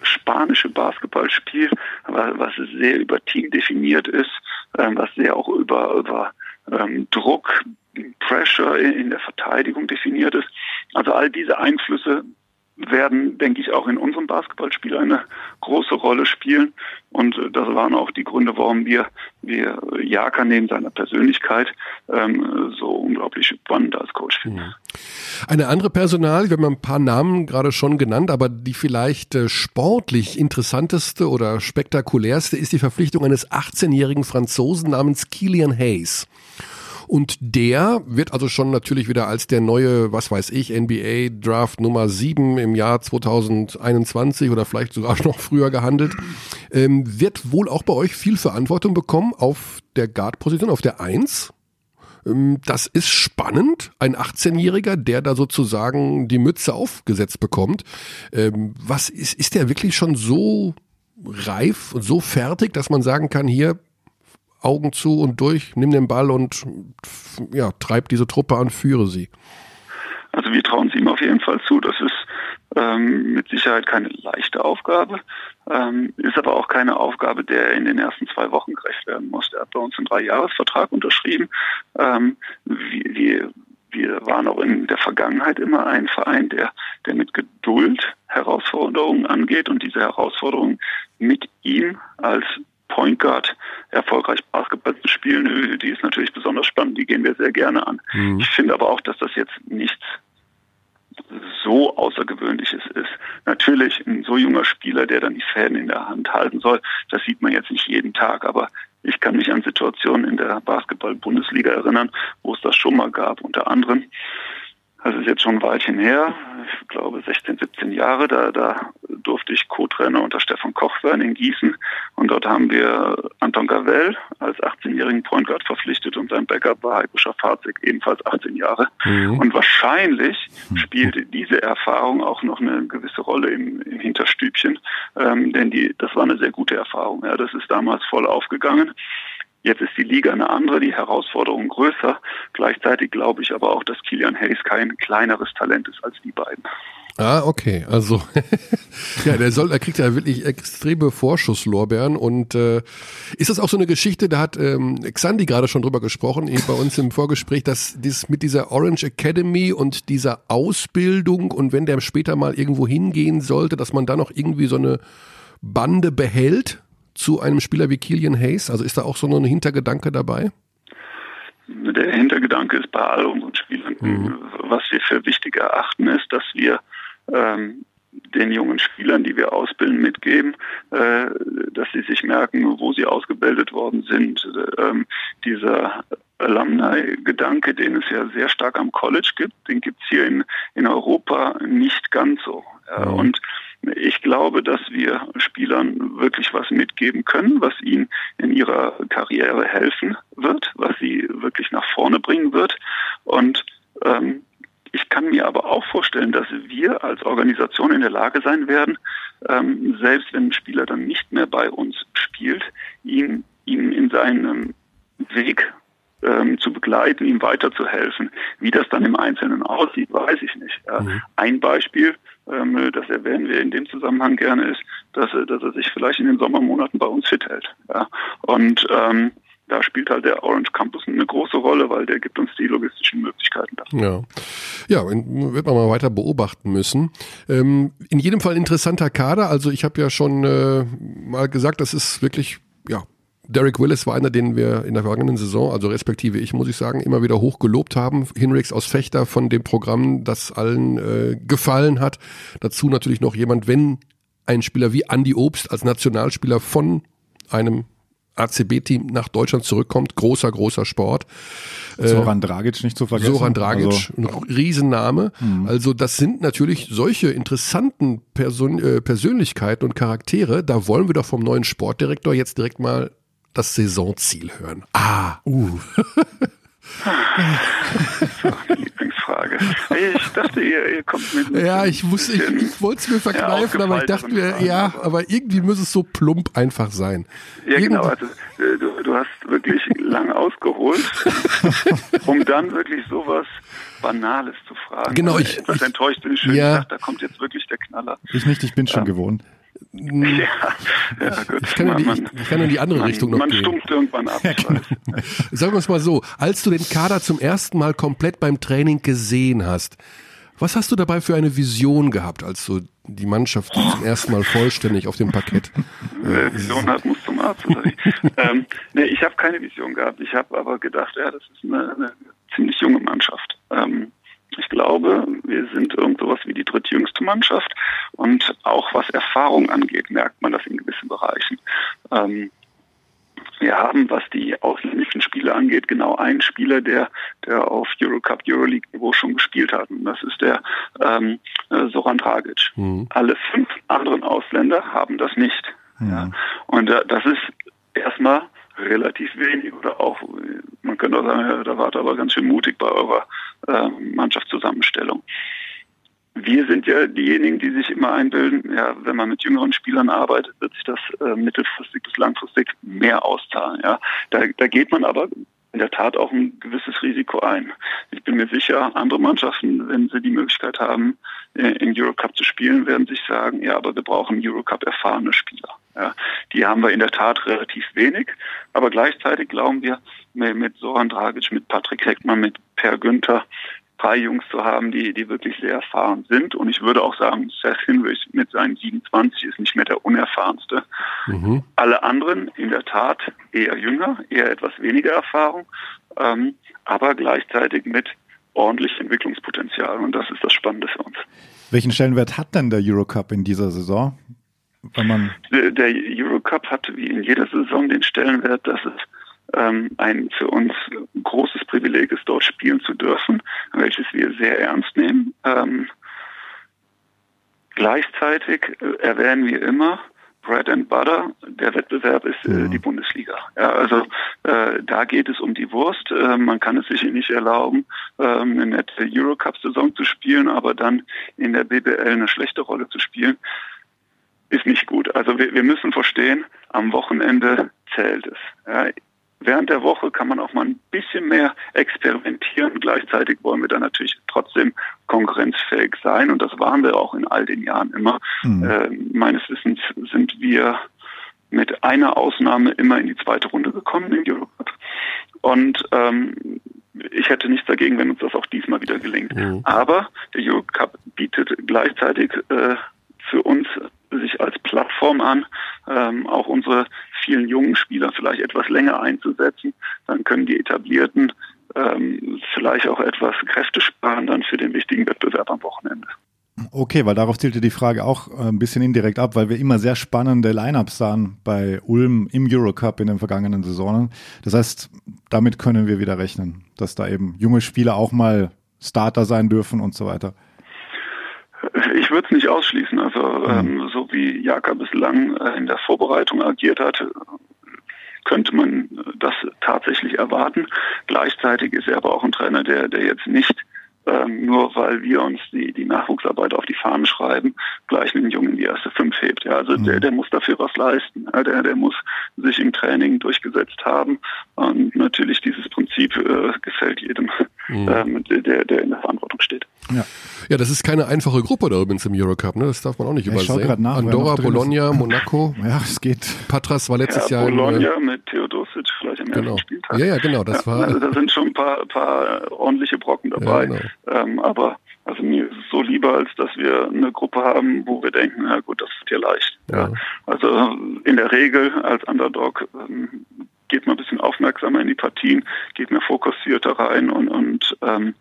spanische Basketballspiel, was sehr über Team definiert ist, ähm, was sehr auch über, über ähm, Druck Pressure in der Verteidigung definiert ist. Also all diese Einflüsse werden, denke ich, auch in unserem Basketballspiel eine große Rolle spielen. Und äh, das waren auch die Gründe, warum wir, wir Jaka neben seiner Persönlichkeit ähm, so unglaublich spannend als Coach finden. Mhm. Eine andere Personal, wir haben ein paar Namen gerade schon genannt, aber die vielleicht äh, sportlich interessanteste oder spektakulärste ist die Verpflichtung eines 18-jährigen Franzosen namens Kilian Hayes. Und der wird also schon natürlich wieder als der neue, was weiß ich, NBA Draft Nummer 7 im Jahr 2021 oder vielleicht sogar noch früher gehandelt, ähm, wird wohl auch bei euch viel Verantwortung bekommen auf der Guard-Position, auf der 1. Ähm, das ist spannend, ein 18-Jähriger, der da sozusagen die Mütze aufgesetzt bekommt. Ähm, was ist, ist der wirklich schon so reif und so fertig, dass man sagen kann, hier, Augen zu und durch, nimm den Ball und ja, treib diese Truppe an, führe sie. Also wir trauen es ihm auf jeden Fall zu. Das ist ähm, mit Sicherheit keine leichte Aufgabe, ähm, ist aber auch keine Aufgabe, der in den ersten zwei Wochen gerecht werden muss. Er hat bei uns einen Dreijahresvertrag unterschrieben. Ähm, wir, wir waren auch in der Vergangenheit immer ein Verein, der, der mit Geduld Herausforderungen angeht und diese Herausforderungen mit ihm als Point Guard erfolgreich Basketball zu spielen, die ist natürlich besonders spannend, die gehen wir sehr gerne an. Mhm. Ich finde aber auch, dass das jetzt nichts so Außergewöhnliches ist. Natürlich ein so junger Spieler, der dann die Fäden in der Hand halten soll, das sieht man jetzt nicht jeden Tag, aber ich kann mich an Situationen in der Basketball-Bundesliga erinnern, wo es das schon mal gab, unter anderem das ist jetzt schon ein Weilchen her, ich glaube 16, 17 Jahre, da, da durfte ich Co-Trainer unter Stefan Koch sein in Gießen und dort haben wir Anton Gavell als 18-jährigen Point Guard verpflichtet und sein Backup war Heiko Schafazik, ebenfalls 18 Jahre. Mhm. Und wahrscheinlich spielte diese Erfahrung auch noch eine gewisse Rolle im, im Hinterstübchen, ähm, denn die, das war eine sehr gute Erfahrung. Ja, das ist damals voll aufgegangen. Jetzt ist die Liga eine andere, die Herausforderung größer. Gleichzeitig glaube ich aber auch, dass Kilian Hayes kein kleineres Talent ist als die beiden. Ah, okay. Also ja, der soll, er kriegt ja wirklich extreme Vorschusslorbeeren und äh, ist das auch so eine Geschichte, da hat ähm, Xandi gerade schon drüber gesprochen, eben bei uns im Vorgespräch, dass dieses mit dieser Orange Academy und dieser Ausbildung und wenn der später mal irgendwo hingehen sollte, dass man da noch irgendwie so eine Bande behält zu einem Spieler wie Killian Hayes? Also ist da auch so ein Hintergedanke dabei? Der Hintergedanke ist bei all unseren Spielern. Mhm. Was wir für wichtig erachten, ist, dass wir ähm, den jungen Spielern, die wir ausbilden, mitgeben, äh, dass sie sich merken, wo sie ausgebildet worden sind. Ähm, dieser Alumni-Gedanke, den es ja sehr stark am College gibt, den gibt es hier in, in Europa nicht ganz so. Mhm. Und ich glaube, dass wir Spielern wirklich was mitgeben können, was ihnen in ihrer Karriere helfen wird, was sie wirklich nach vorne bringen wird. Und ähm, ich kann mir aber auch vorstellen, dass wir als Organisation in der Lage sein werden, ähm, selbst wenn ein Spieler dann nicht mehr bei uns spielt, ihn, ihn in seinem Weg ähm, zu begleiten, ihm weiterzuhelfen. Wie das dann im Einzelnen aussieht, weiß ich nicht. Ja. Mhm. Ein Beispiel, ähm, das erwähnen wir in dem Zusammenhang gerne, ist, dass, er, dass er sich vielleicht in den Sommermonaten bei uns fit hält. Ja. Und ähm, da spielt halt der Orange Campus eine große Rolle, weil der gibt uns die logistischen Möglichkeiten dafür. Ja, ja wird man mal weiter beobachten müssen. Ähm, in jedem Fall interessanter Kader. Also ich habe ja schon äh, mal gesagt, das ist wirklich ja Derek Willis war einer, den wir in der vergangenen Saison, also respektive ich, muss ich sagen, immer wieder hoch gelobt haben. Hinrichs aus Fechter von dem Programm, das allen äh, gefallen hat. Dazu natürlich noch jemand, wenn ein Spieler wie Andy Obst als Nationalspieler von einem ACB-Team nach Deutschland zurückkommt. Großer, großer Sport. Äh, Soran Dragic nicht zu vergessen. Soran Dragic, also, ein Riesenname. Mhm. Also das sind natürlich solche interessanten Person, äh, Persönlichkeiten und Charaktere. Da wollen wir doch vom neuen Sportdirektor jetzt direkt mal das Saisonziel hören. Ah, uh. Lieblingsfrage. Ich dachte, ihr, ihr kommt mit. Ja, ich wusste, ich, ich wollte es mir verkneifen, aber ich dachte mir, ja, aber irgendwie muss es so plump einfach sein. Ja, genau. Also, äh, du, du hast wirklich lang ausgeholt, um dann wirklich sowas Banales zu fragen. Genau, also, ich. Etwas ich, enttäuscht bin ich schön. Ja. Ich dachte, da kommt jetzt wirklich der Knaller. Ich nicht, ich bin schon gewohnt. Ja, ja gut. Ich kann, man, ja die, ich kann in die andere man, Richtung noch man gehen. Man stumpft irgendwann ab. Ja, genau. Sagen wir es mal so, als du den Kader zum ersten Mal komplett beim Training gesehen hast, was hast du dabei für eine Vision gehabt, als du die Mannschaft zum ersten Mal vollständig auf dem Parkett? Wer Vision hat, muss zum Arzt. ähm, nee, ich habe keine Vision gehabt. Ich habe aber gedacht, ja, das ist eine, eine ziemlich junge Mannschaft. Ähm, ich glaube, wir sind irgend sowas wie die drittjüngste Mannschaft und auch was Erfahrung angeht, merkt man das in gewissen Bereichen. Ähm, wir haben, was die ausländischen Spiele angeht, genau einen Spieler, der, der auf Eurocup, Euroleague-Niveau schon gespielt hat. Und das ist der ähm, äh, Soran Dragic. Mhm. Alle fünf anderen Ausländer haben das nicht. Ja. Und äh, das ist erstmal relativ wenig oder auch, man könnte auch sagen, da wart aber ganz schön mutig bei eurer äh, Mannschaftszusammenstellung. Wir sind ja diejenigen, die sich immer einbilden, ja, wenn man mit jüngeren Spielern arbeitet, wird sich das äh, mittelfristig bis langfristig mehr auszahlen. Ja. Da, da geht man aber in der Tat auch ein gewisses Risiko ein. Ich bin mir sicher, andere Mannschaften, wenn sie die Möglichkeit haben, äh, im Eurocup zu spielen, werden sich sagen, ja, aber wir brauchen Eurocup erfahrene Spieler. Ja, die haben wir in der Tat relativ wenig, aber gleichzeitig glauben wir mit Soran Dragic, mit Patrick Heckmann, mit Per Günther, drei Jungs zu haben, die, die wirklich sehr erfahren sind. Und ich würde auch sagen, Seth Hinrich mit seinen 27 ist nicht mehr der unerfahrenste. Mhm. Alle anderen in der Tat eher jünger, eher etwas weniger Erfahrung, ähm, aber gleichzeitig mit ordentlich Entwicklungspotenzial. Und das ist das Spannende für uns. Welchen Stellenwert hat denn der Eurocup in dieser Saison? Wenn man der Eurocup hat wie in jeder Saison den Stellenwert, dass es ähm, ein für uns großes Privileg ist, dort spielen zu dürfen, welches wir sehr ernst nehmen. Ähm, gleichzeitig äh, erwähnen wir immer, Bread and Butter, der Wettbewerb ist äh, ja. die Bundesliga. Ja, also äh, da geht es um die Wurst. Äh, man kann es sich nicht erlauben, äh, eine nette Eurocup-Saison zu spielen, aber dann in der BBL eine schlechte Rolle zu spielen, ist nicht gut. Also wir, wir müssen verstehen, am Wochenende zählt es. Ja, Während der Woche kann man auch mal ein bisschen mehr experimentieren. Gleichzeitig wollen wir dann natürlich trotzdem konkurrenzfähig sein und das waren wir auch in all den Jahren immer. Mhm. Äh, meines Wissens sind wir mit einer Ausnahme immer in die zweite Runde gekommen in Eurocup. Und ähm, ich hätte nichts dagegen, wenn uns das auch diesmal wieder gelingt. Mhm. Aber der Eurocup bietet gleichzeitig äh, für uns sich als Plattform an, ähm, auch unsere vielen jungen Spieler vielleicht etwas länger einzusetzen. Dann können die etablierten ähm, vielleicht auch etwas Kräfte sparen dann für den wichtigen Wettbewerb am Wochenende. Okay, weil darauf zielte die Frage auch äh, ein bisschen indirekt ab, weil wir immer sehr spannende Lineups sahen bei Ulm im Eurocup in den vergangenen Saisonen. Das heißt, damit können wir wieder rechnen, dass da eben junge Spieler auch mal Starter sein dürfen und so weiter. Ich würde es nicht ausschließen. Also Mhm. ähm, so wie Jaka bislang äh, in der Vorbereitung agiert hat, könnte man das tatsächlich erwarten. Gleichzeitig ist er aber auch ein Trainer, der, der jetzt nicht ähm, nur weil wir uns die, die Nachwuchsarbeit auf die Fahnen schreiben, gleich einen Jungen die erste Fünf hebt. Ja, also der, der muss dafür was leisten. Ja, der, der muss sich im Training durchgesetzt haben. Und natürlich dieses Prinzip äh, gefällt jedem, ähm, der, der in der Verantwortung steht. Ja. Ja, das ist keine einfache Gruppe da übrigens im Eurocup, ne? Das darf man auch nicht Ja, ich schau übersehen. grad nach, Andorra, drin ist. Bologna, Monaco, ja, es geht. Patras war letztes Ja, Jahr in, äh, Bologna mit Theodosic vielleicht am Genau. ersten Spieltag. Ja, ja, genau, das war- Also da sind schon ein paar, paar ordentliche Brocken dabei. Ja, genau. ähm, aber also mir ist es so lieber, als dass wir eine Gruppe haben, wo wir denken, na gut, das wird hier leicht. Ja. Ja. Also in der Regel als Underdog ähm, geht man ein bisschen aufmerksamer in die Partien, geht mehr fokussierter rein und, und ähm,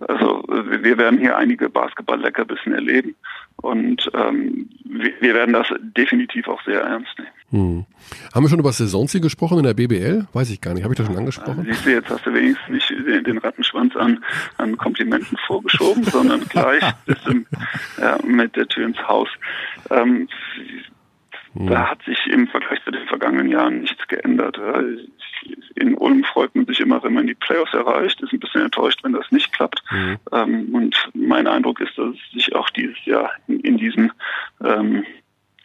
also wir werden hier einige Basketball-Leckerbissen erleben und ähm, wir, werden das definitiv auch sehr ernst nehmen. Hm. Haben wir schon über das Saisonziel gesprochen in der BBL? Weiß ich gar nicht. Habe ich das schon angesprochen? Siehst du, jetzt hast du wenigstens nicht den, den Rattenschwanz an, an Komplimenten vorgeschoben, sondern gleich bis im, ja, mit der Tür ins Haus. Ähm, Da hat sich im Vergleich zu den vergangenen Jahren nichts geändert. In Ulm freut man sich immer, wenn man die Playoffs erreicht, ist ein bisschen enttäuscht, wenn das nicht klappt. Ähm, Und mein Eindruck ist, dass es sich auch dieses Jahr in, diesem ähm,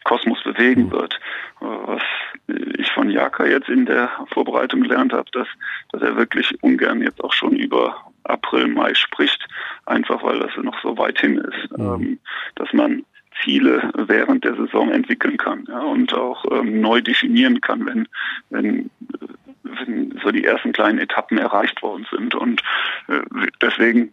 Kosmos bewegen wird. Äh, Was ich von Jaka jetzt in der Vorbereitung gelernt habe, dass, dass er wirklich ungern jetzt auch schon über April, Mai spricht, einfach weil das noch so weit hin ist, ähm, dass man Ziele während der Saison entwickeln kann ja, und auch ähm, neu definieren kann, wenn, wenn, wenn so die ersten kleinen Etappen erreicht worden sind. Und äh, deswegen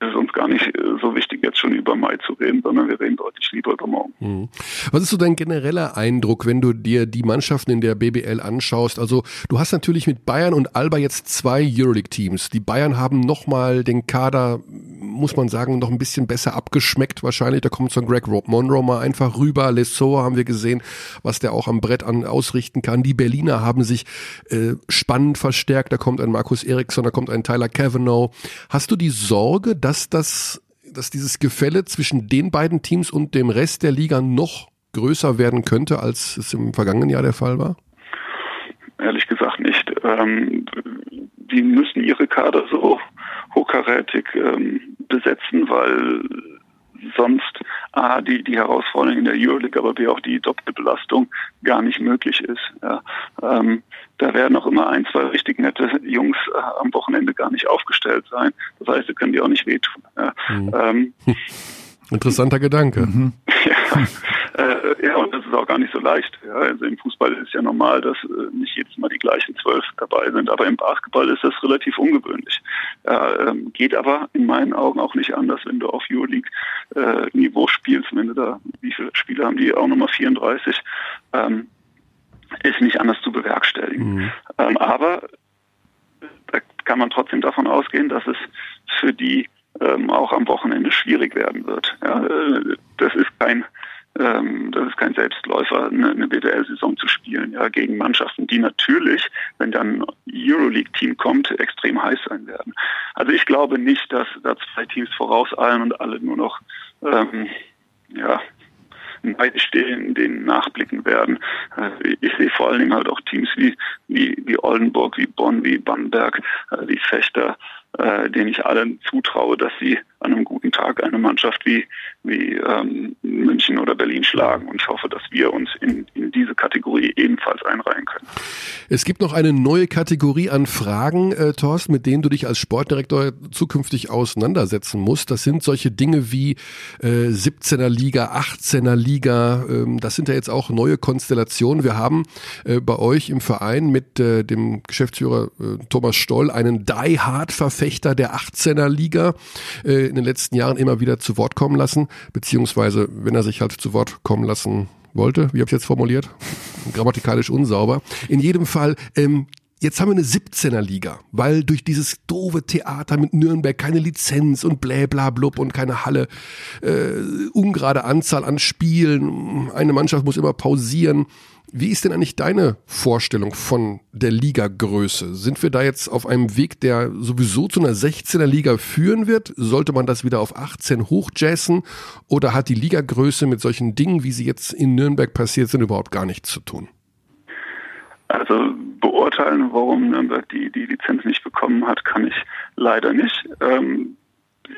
ist es uns gar nicht äh, so wichtig, jetzt schon über Mai zu reden, sondern wir reden deutlich lieber über morgen. Hm. Was ist so dein genereller Eindruck, wenn du dir die Mannschaften in der BBL anschaust? Also du hast natürlich mit Bayern und Alba jetzt zwei Euroleague-Teams. Die Bayern haben nochmal den Kader, muss man sagen, noch ein bisschen besser abgeschmeckt wahrscheinlich. Da kommt so ein Greg Monroe mal einfach rüber. Lesor haben wir gesehen, was der auch am Brett an ausrichten kann. Die Berliner haben sich äh, spannend verstärkt. Da kommt ein Markus Eriksson, da kommt ein Tyler Cavanaugh. Hast du die Sorge, dass das dass dieses Gefälle zwischen den beiden Teams und dem Rest der Liga noch größer werden könnte, als es im vergangenen Jahr der Fall war? Ehrlich gesagt nicht. Ähm, die müssen ihre Kader so hochkarätig ähm, besetzen, weil sonst A, die, die Herausforderung in der Euroleague, aber B, auch die Doppelbelastung gar nicht möglich ist. Ja. Ähm, da werden auch immer ein, zwei richtig nette Jungs äh, am Wochenende gar nicht aufgestellt sein. Das heißt, sie können die auch nicht wehtun. Ja. Ähm, Interessanter Gedanke. ja, äh, ja, und das ist auch gar nicht so leicht. Ja, also im Fußball ist ja normal, dass äh, nicht jedes Mal die gleichen zwölf dabei sind, aber im Basketball ist das relativ ungewöhnlich. Ja, ähm, geht aber in meinen Augen auch nicht anders, wenn du auf Euroleague-Niveau spielst, wenn du da, wie viele Spieler haben die, auch Nummer 34, ähm, ist nicht anders zu bewerkstelligen. Ähm, aber da kann man trotzdem davon ausgehen, dass es für die ähm, auch am Wochenende schwierig werden wird. Ja, äh, das ist kein ähm, das ist kein Selbstläufer, eine, eine BWL-Saison zu spielen, ja, gegen Mannschaften, die natürlich, wenn dann ein Euroleague-Team kommt, extrem heiß sein werden. Also ich glaube nicht, dass da zwei Teams vorauseilen und alle nur noch ähm, ja, neidisch stehen, denen nachblicken werden. Äh, Ich sehe vor allen Dingen halt auch Teams wie, wie, wie Oldenburg, wie Bonn, wie Bamberg, äh, wie Fechter, äh, denen ich allen zutraue, dass sie an einem guten Tag eine Mannschaft wie, wie ähm, München oder Berlin schlagen. Und ich hoffe, dass wir uns in, in diese Kategorie ebenfalls einreihen können. Es gibt noch eine neue Kategorie an Fragen, äh, Thorsten, mit denen du dich als Sportdirektor zukünftig auseinandersetzen musst. Das sind solche Dinge wie äh, 17er Liga, 18er Liga. Ähm, das sind ja jetzt auch neue Konstellationen. Wir haben äh, bei euch im Verein mit äh, dem Geschäftsführer äh, Thomas Stoll einen Die-Hard-Verfechter der 18er Liga äh, in den letzten Jahren immer wieder zu Wort kommen lassen, beziehungsweise wenn er sich halt zu Wort kommen lassen wollte, wie habe ich jetzt formuliert? Grammatikalisch unsauber. In jedem Fall, ähm, jetzt haben wir eine 17er Liga, weil durch dieses doofe Theater mit Nürnberg keine Lizenz und blä bla blub und keine Halle, äh, ungerade Anzahl an Spielen, eine Mannschaft muss immer pausieren. Wie ist denn eigentlich deine Vorstellung von der Ligagröße? Sind wir da jetzt auf einem Weg, der sowieso zu einer 16er Liga führen wird? Sollte man das wieder auf 18 hochjassen? Oder hat die Ligagröße mit solchen Dingen, wie sie jetzt in Nürnberg passiert sind, überhaupt gar nichts zu tun? Also beurteilen, warum Nürnberg die, die Lizenz nicht bekommen hat, kann ich leider nicht. Ähm,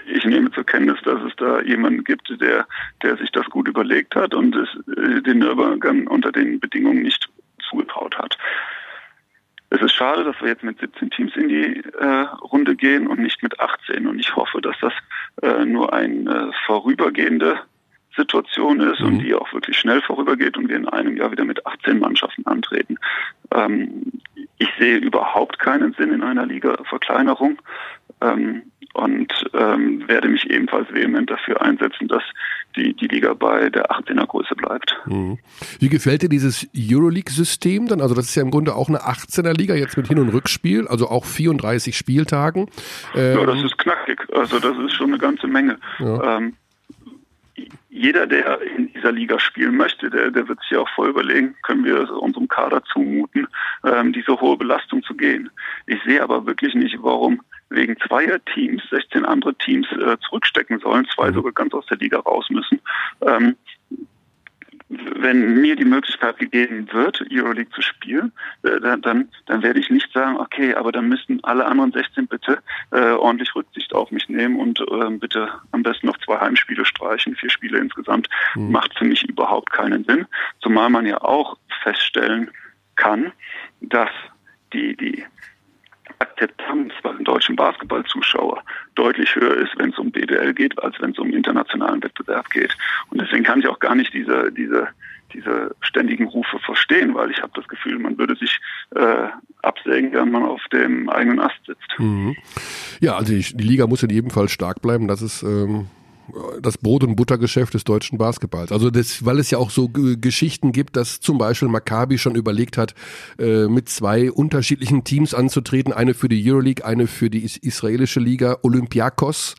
ich nehme zur Kenntnis, dass es da jemanden gibt, der, der sich das gut überlegt hat und es äh, den Nürnbergern unter den Bedingungen nicht zugetraut hat. Es ist schade, dass wir jetzt mit 17 Teams in die äh, Runde gehen und nicht mit 18. Und ich hoffe, dass das äh, nur eine vorübergehende Situation ist mhm. und die auch wirklich schnell vorübergeht und wir in einem Jahr wieder mit 18 Mannschaften antreten. Ähm, ich sehe überhaupt keinen Sinn in einer Liga-Verkleinerung. Ähm, und ähm, werde mich ebenfalls vehement dafür einsetzen, dass die, die Liga bei der 18er Größe bleibt. Mhm. Wie gefällt dir dieses Euroleague-System dann? Also das ist ja im Grunde auch eine 18er Liga jetzt mit Hin- und Rückspiel, also auch 34 Spieltagen. Ähm, ja, das ist knackig. Also das ist schon eine ganze Menge. Ja. Jeder, der in dieser Liga spielen möchte, der, der wird sich auch voll überlegen, können wir unserem Kader zumuten, ähm, diese hohe Belastung zu gehen. Ich sehe aber wirklich nicht, warum wegen zweier Teams 16 andere Teams äh, zurückstecken sollen, zwei mhm. sogar ganz aus der Liga raus müssen. Ähm, wenn mir die Möglichkeit gegeben wird, Euroleague zu spielen, äh, dann, dann werde ich nicht sagen, okay, aber dann müssten alle anderen 16 bitte äh, ordentlich Rücksicht auf mich nehmen und äh, bitte am besten noch zwei Heimspiele streichen, vier Spiele insgesamt, mhm. macht für mich überhaupt keinen Sinn. Zumal man ja auch feststellen kann, dass die, die Akzeptanz bei den deutschen Basketballzuschauer deutlich höher ist, wenn es um BBL geht, als wenn es um internationalen Wettbewerb geht. Und deswegen kann ich auch gar nicht diese, diese, diese ständigen Rufe verstehen, weil ich habe das Gefühl, man würde sich äh, absägen, wenn man auf dem eigenen Ast sitzt. Mhm. Ja, also die, die, Liga muss in jedem Fall stark bleiben. Das ist ähm, das Brot- und Buttergeschäft des deutschen Basketballs. Also das, weil es ja auch so Geschichten gibt, dass zum Beispiel Maccabi schon überlegt hat, äh, mit zwei unterschiedlichen Teams anzutreten. Eine für die Euroleague, eine für die israelische Liga. Olympiakos,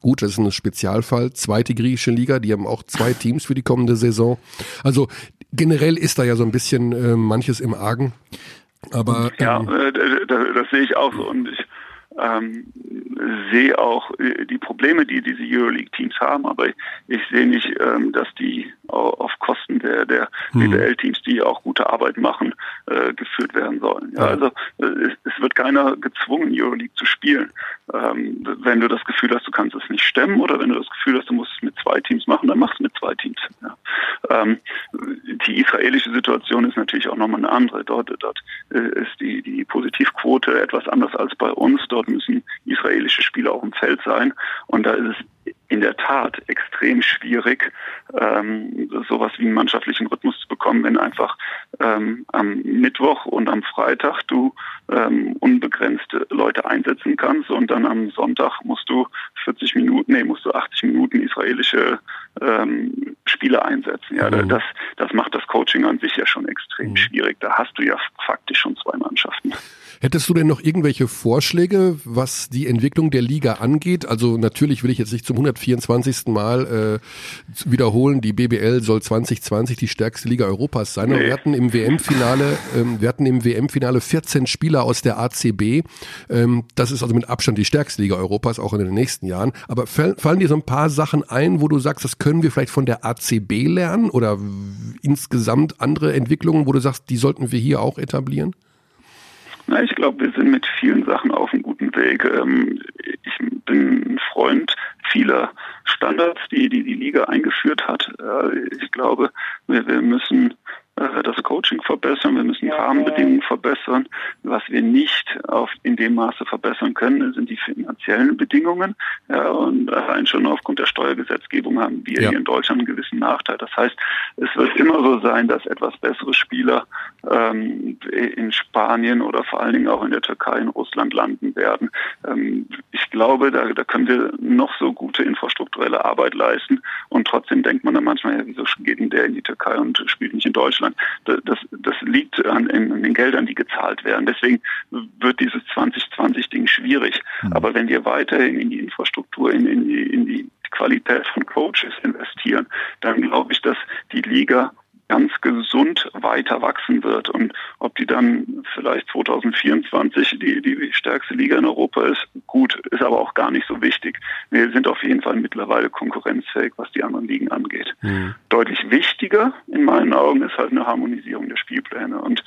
gut, das ist ein Spezialfall. Zweite griechische Liga, die haben auch zwei Teams für die kommende Saison. Also generell ist da ja so ein bisschen äh, manches im Argen. Aber ähm, ja, äh, das, das sehe ich auch so und ich ähm, sehe auch äh, die Probleme, die diese Euroleague-Teams haben, aber ich, sehe nicht, ähm, dass die auf Kosten der, der hm. BWL-Teams, die auch gute Arbeit machen, äh, geführt werden sollen. Ja, also äh, es, es, wird keiner gezwungen, Euroleague zu spielen. Ähm, wenn du das Gefühl hast, du kannst es nicht stemmen oder wenn du das Gefühl hast, du musst es mit zwei Teams machen, dann machst du mit zwei Teams. Ja. Ähm, die israelische Situation ist natürlich auch nochmal eine andere. Dort, dort äh, ist die, die Positivquote etwas anders als bei uns. Dort müssen israelische Spieler auf dem Feld sein. Und da ist es in der Tat extrem schwierig, ähm, sowas wie einen mannschaftlichen Rhythmus zu bekommen, wenn einfach ähm, am Mittwoch und am Freitag du ähm, unbegrenzte Leute einsetzen kannst und dann am Sonntag musst du 40 Minuten, nee, musst du 80 Minuten israelische ähm, Spieler einsetzen. Ja, mhm. das, das macht das Coaching an sich ja schon extrem mhm. schwierig. Da hast du ja faktisch schon zwei Mannschaften. Hättest du denn noch irgendwelche Vorschläge, was die Entwicklung der Liga angeht? Also natürlich will ich jetzt nicht zum 124. Mal äh, wiederholen, die BBL soll 2020 die stärkste Liga Europas sein. Nee. Wir hatten im WM-Finale, ähm, wir hatten im WM-Finale 14 Spieler aus der ACB. Ähm, das ist also mit Abstand die stärkste Liga Europas, auch in den nächsten Jahren. Aber fallen dir so ein paar Sachen ein, wo du sagst, das können wir vielleicht von der ACB lernen oder insgesamt andere Entwicklungen, wo du sagst, die sollten wir hier auch etablieren? Na, ich glaube, wir sind mit vielen Sachen auf einem guten Weg. Ähm, ich bin ein Freund vieler Standards, die die, die Liga eingeführt hat. Ich glaube, wir, wir müssen äh, das Coaching verbessern, wir müssen Rahmenbedingungen verbessern. Was wir nicht auf, in dem Maße verbessern können, sind die finanziellen Bedingungen. Ja, und allein schon aufgrund der Steuergesetzgebung haben wir ja. hier in Deutschland einen gewissen Nachteil. Das heißt, es wird immer so sein, dass etwas bessere Spieler ähm, in Spanien oder vor allen Dingen auch in der Türkei, in Russland landen werden. Ähm, ich glaube, da, da können wir noch so gute infrastrukturelle Arbeit leisten und trotzdem denkt man dann manchmal, ja, wieso geht denn der in die Türkei und spielt nicht in Deutschland? Das, das liegt an, an den Geldern, die gezahlt werden. Deswegen wird dieses 2020-Ding schwierig. Mhm. Aber wenn wir weiterhin in die Infrastruktur, in, in, die, in die Qualität von Coaches investieren, dann glaube ich, dass die Liga ganz gesund weiter wachsen wird und ob die dann vielleicht 2024 die, die stärkste Liga in Europa ist, gut, ist aber auch gar nicht so wichtig. Wir sind auf jeden Fall mittlerweile konkurrenzfähig, was die anderen Ligen angeht. Mhm. Deutlich wichtiger in meinen Augen ist halt eine Harmonisierung der Spielpläne und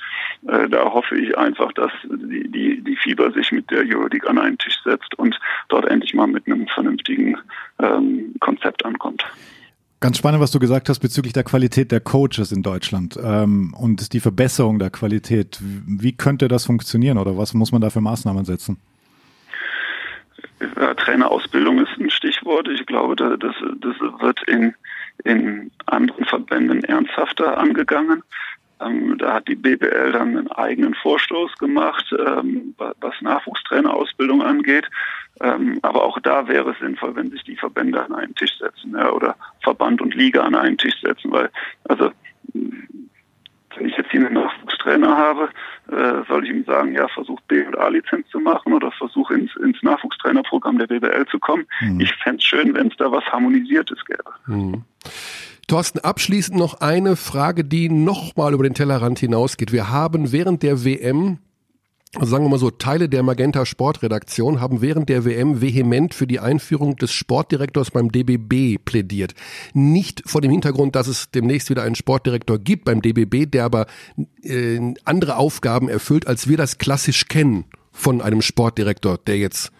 äh, da hoffe ich einfach, dass die, die, die Fieber sich mit der Euroleague an einen Tisch setzt und dort endlich mal mit einem vernünftigen ähm, Konzept ankommt. Ganz spannend, was du gesagt hast bezüglich der Qualität der Coaches in Deutschland ähm, und die Verbesserung der Qualität. Wie könnte das funktionieren oder was muss man da für Maßnahmen setzen? Ja, Trainerausbildung ist ein Stichwort. Ich glaube, das, das wird in, in anderen Verbänden ernsthafter angegangen. Ähm, da hat die BBL dann einen eigenen Vorstoß gemacht, ähm, was Nachwuchstrainerausbildung angeht. Ähm, aber auch da wäre es sinnvoll, wenn sich die Verbände an einen Tisch setzen ja, oder Verband und Liga an einen Tisch setzen, weil also wenn ich jetzt hier einen Nachwuchstrainer habe, äh, soll ich ihm sagen, ja, versuch B und A-Lizenz zu machen oder versuch ins, ins Nachwuchstrainerprogramm der BBL zu kommen. Mhm. Ich fände es schön, wenn es da was Harmonisiertes gäbe. Mhm. Thorsten, abschließend noch eine Frage, die nochmal über den Tellerrand hinausgeht. Wir haben während der WM also sagen wir mal so, Teile der Magenta Sportredaktion haben während der WM vehement für die Einführung des Sportdirektors beim DBB plädiert. Nicht vor dem Hintergrund, dass es demnächst wieder einen Sportdirektor gibt beim DBB, der aber äh, andere Aufgaben erfüllt, als wir das klassisch kennen von einem Sportdirektor, der jetzt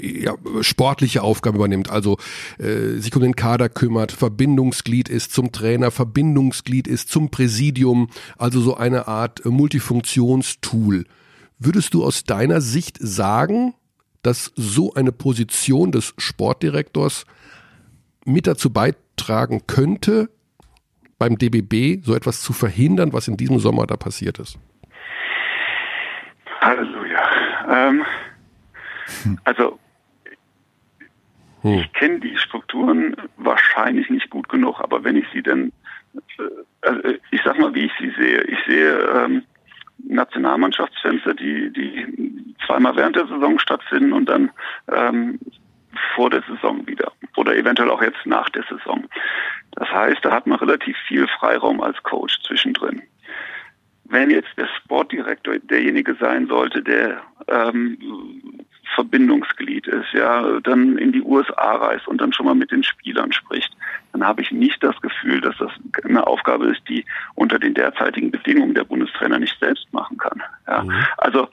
ja, sportliche Aufgaben übernimmt, also äh, sich um den Kader kümmert, Verbindungsglied ist zum Trainer, Verbindungsglied ist zum Präsidium, also so eine Art Multifunktionstool. Würdest du aus deiner Sicht sagen, dass so eine Position des Sportdirektors mit dazu beitragen könnte, beim DBB so etwas zu verhindern, was in diesem Sommer da passiert ist? Halleluja. Ähm, hm. Also hm. ich kenne die Strukturen wahrscheinlich nicht gut genug, aber wenn ich sie denn, äh, also ich sag mal, wie ich sie sehe. Ich sehe ähm, Nationalmannschaftsfenster, die, die zweimal während der Saison stattfinden und dann ähm, vor der Saison wieder oder eventuell auch jetzt nach der Saison. Das heißt, da hat man relativ viel Freiraum als Coach zwischendrin. Wenn jetzt der Sportdirektor derjenige sein sollte, der ähm, Verbindungsglied ist, ja, dann in die USA reist und dann schon mal mit den Spielern spricht, dann habe ich nicht das Gefühl, dass das eine Aufgabe ist, die unter den derzeitigen Bedingungen der Bundestrainer nicht selbst machen kann. Ja. Mhm. Also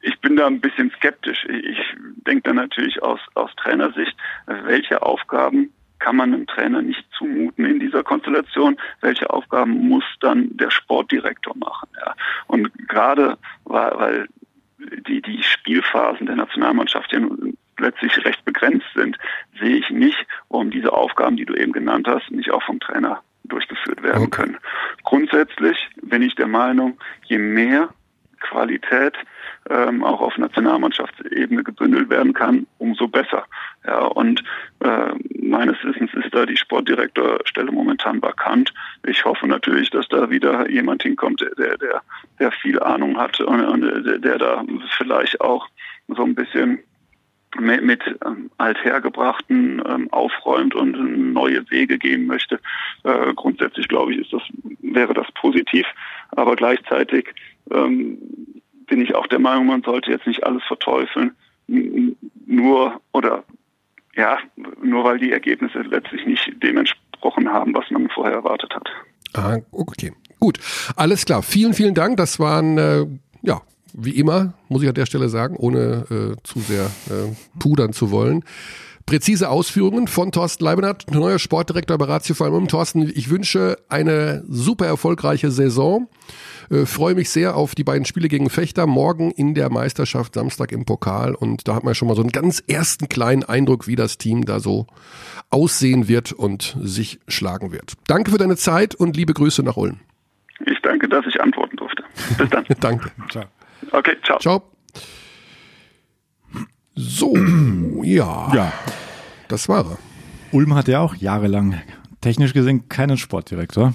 ich bin da ein bisschen skeptisch. Ich denke da natürlich aus, aus Trainersicht, welche Aufgaben kann man einem Trainer nicht zumuten in dieser Konstellation. Welche Aufgaben muss dann der Sportdirektor machen? Ja. Und gerade weil, weil die, die Spielphasen der Nationalmannschaft ja letztlich recht begrenzt sind, sehe ich nicht, warum diese Aufgaben, die du eben genannt hast, nicht auch vom Trainer durchgeführt werden okay. können. Grundsätzlich bin ich der Meinung, je mehr Qualität ähm, auch auf Nationalmannschaftsebene gebündelt werden kann, umso besser. Ja, und äh, meines Wissens ist da die Sportdirektorstelle momentan vakant. Ich hoffe natürlich, dass da wieder jemand hinkommt, der, der, der viel Ahnung hat und, und der, der da vielleicht auch so ein bisschen mit, mit ähm, althergebrachten ähm, aufräumt und neue Wege gehen möchte. Äh, grundsätzlich glaube ich, ist das wäre das positiv, aber gleichzeitig ähm, bin ich auch der Meinung, man sollte jetzt nicht alles verteufeln, nur oder ja, nur weil die Ergebnisse letztlich nicht dem entsprochen haben, was man vorher erwartet hat. Ah, okay. Gut, alles klar. Vielen, vielen Dank. Das waren äh, ja wie immer, muss ich an der Stelle sagen, ohne äh, zu sehr äh, pudern zu wollen. Präzise Ausführungen von Thorsten Leibenhardt, neuer Sportdirektor bei Ratio Falmum. Thorsten, ich wünsche eine super erfolgreiche Saison. Äh, freue mich sehr auf die beiden Spiele gegen Fechter. Morgen in der Meisterschaft, Samstag im Pokal. Und da hat man schon mal so einen ganz ersten kleinen Eindruck, wie das Team da so aussehen wird und sich schlagen wird. Danke für deine Zeit und liebe Grüße nach Ulm. Ich danke, dass ich antworten durfte. Bis dann. danke. Ciao. Okay, ciao. Ciao. So, ja. Ja. Das war er. Ulm hat ja auch jahrelang technisch gesehen keinen Sportdirektor.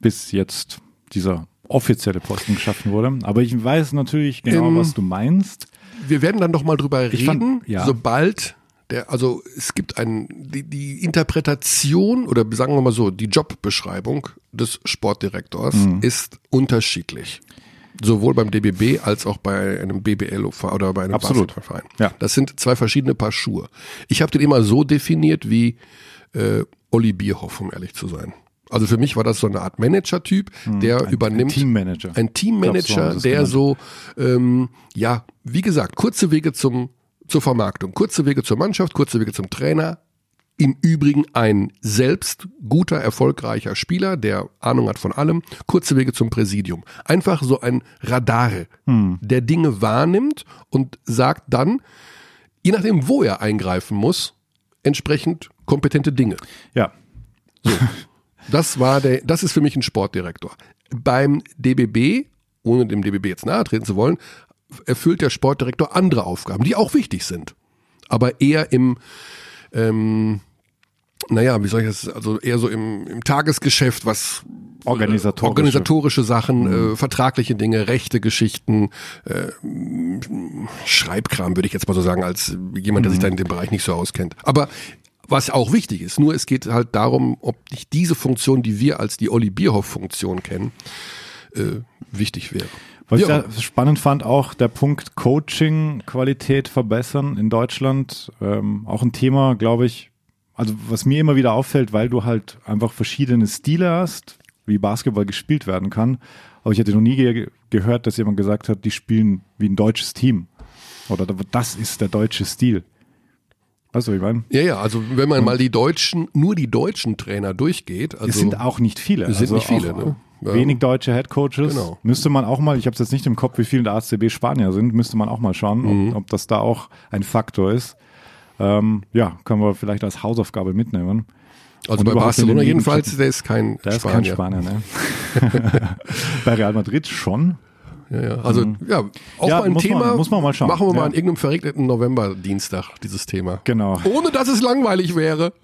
Bis jetzt dieser offizielle Posten geschaffen wurde. Aber ich weiß natürlich genau, ähm, was du meinst. Wir werden dann doch mal drüber ich reden, fand, ja. sobald Der, also es gibt ein, die, die Interpretation oder sagen wir mal so, die Jobbeschreibung des Sportdirektors Mhm. ist unterschiedlich. Sowohl beim DBB als auch bei einem BBL oder bei einem Absolut. Basketballverein. Ja. Das sind zwei verschiedene Paar Schuhe. Ich habe den immer so definiert wie äh, Olli Bierhoff, um ehrlich zu sein. Also für mich war das so eine Art Manager-Typ, der Hm. Ein- übernimmt. Ein Teammanager. Ein Teammanager, so der so, ähm, ja, wie gesagt, kurze Wege zum, zur Vermarktung, kurze Wege zur Mannschaft, kurze Wege zum Trainer. Im Übrigen ein selbst guter, erfolgreicher Spieler, der Ahnung hat von allem, kurze Wege zum Präsidium. Einfach so ein Radar, Hm. der Dinge wahrnimmt und sagt dann, je nachdem, wo er eingreifen muss, entsprechend kompetente Dinge. Ja. Das war der, das ist für mich ein Sportdirektor. Beim DBB, ohne dem DBB jetzt nahe treten zu wollen, erfüllt der Sportdirektor andere Aufgaben, die auch wichtig sind. Aber eher im, ähm, naja, wie soll ich das, also eher so im, im Tagesgeschäft, was Organisatorische. organisatorische Sachen, äh, vertragliche Dinge, rechte Geschichten, äh, Schreibkram, würde ich jetzt mal so sagen, als jemand, der sich da in dem Bereich nicht so auskennt. Aber was auch wichtig ist, nur es geht halt darum, ob nicht diese Funktion, die wir als die Olli Bierhoff-Funktion kennen, äh, wichtig wäre. Was Ja. ich spannend fand, auch der Punkt Coaching, Qualität verbessern in Deutschland. Ähm, auch ein Thema, glaube ich, also was mir immer wieder auffällt, weil du halt einfach verschiedene Stile hast, wie Basketball gespielt werden kann. Aber ich hätte noch nie ge gehört, dass jemand gesagt hat, die spielen wie ein deutsches Team. Oder das ist der deutsche Stil. Weißt du, wie ich meine? Ja, ja, also wenn man mal die deutschen, nur die deutschen Trainer durchgeht, also es sind auch nicht viele. Es sind nicht viele, auch, ne? Wenig deutsche Headcoaches. Genau. Müsste man auch mal, ich habe es jetzt nicht im Kopf, wie viele der ACB Spanier sind, müsste man auch mal schauen, Mhm. ob, ob das da auch ein Faktor ist. Ähm, ja, können wir vielleicht als Hausaufgabe mitnehmen. also und bei Barcelona den jedenfalls, der ist kein Der ist kein Spanier. Spanier, ne? Bei Real Madrid schon. Ja, ja. Also ja, auch Ja, mal ein muss man- Thema. muss man mal schauen. Machen wir mal an irgendeinem verregneten November-Dienstag dieses Thema. Genau. Ohne dass es langweilig wäre.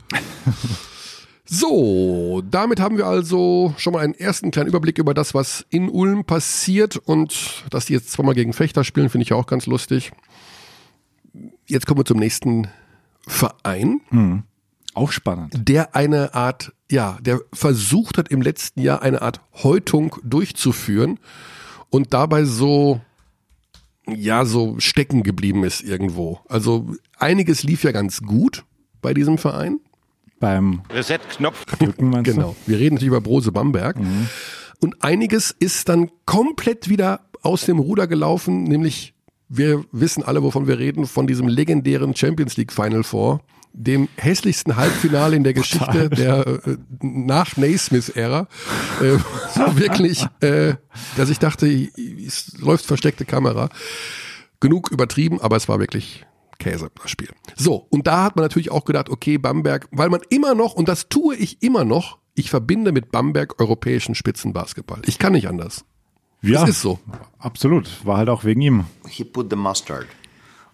So, damit haben wir also schon mal einen ersten kleinen Überblick über das, was in Ulm passiert und dass die jetzt zweimal gegen Fechter spielen, finde ich ja auch ganz lustig. Jetzt kommen wir zum nächsten Verein, Auch spannend. der eine Art, ja, der versucht hat im letzten Jahr eine Art Häutung durchzuführen und dabei so, ja, so stecken geblieben ist irgendwo. Also einiges lief ja ganz gut bei diesem Verein. Beim Reset-Knopf. Drücken? Genau. Wir reden natürlich über Brose Bamberg. Und einiges ist dann komplett wieder aus dem Ruder gelaufen, nämlich wir wissen alle, wovon wir reden, von diesem legendären Champions League Final Four, dem hässlichsten Halbfinale in der Geschichte der äh, nach Naismith-Ära. Äh, so wirklich, äh, dass ich dachte, es läuft versteckte Kamera. Genug übertrieben, aber es war wirklich Käse, das Spiel. So, und da hat man natürlich auch gedacht, okay, Bamberg, weil man immer noch, und das tue ich immer noch, ich verbinde mit Bamberg europäischen Spitzenbasketball. Ich kann nicht anders. Ja, Das ist so. absolut. War halt auch wegen ihm. He put the mustard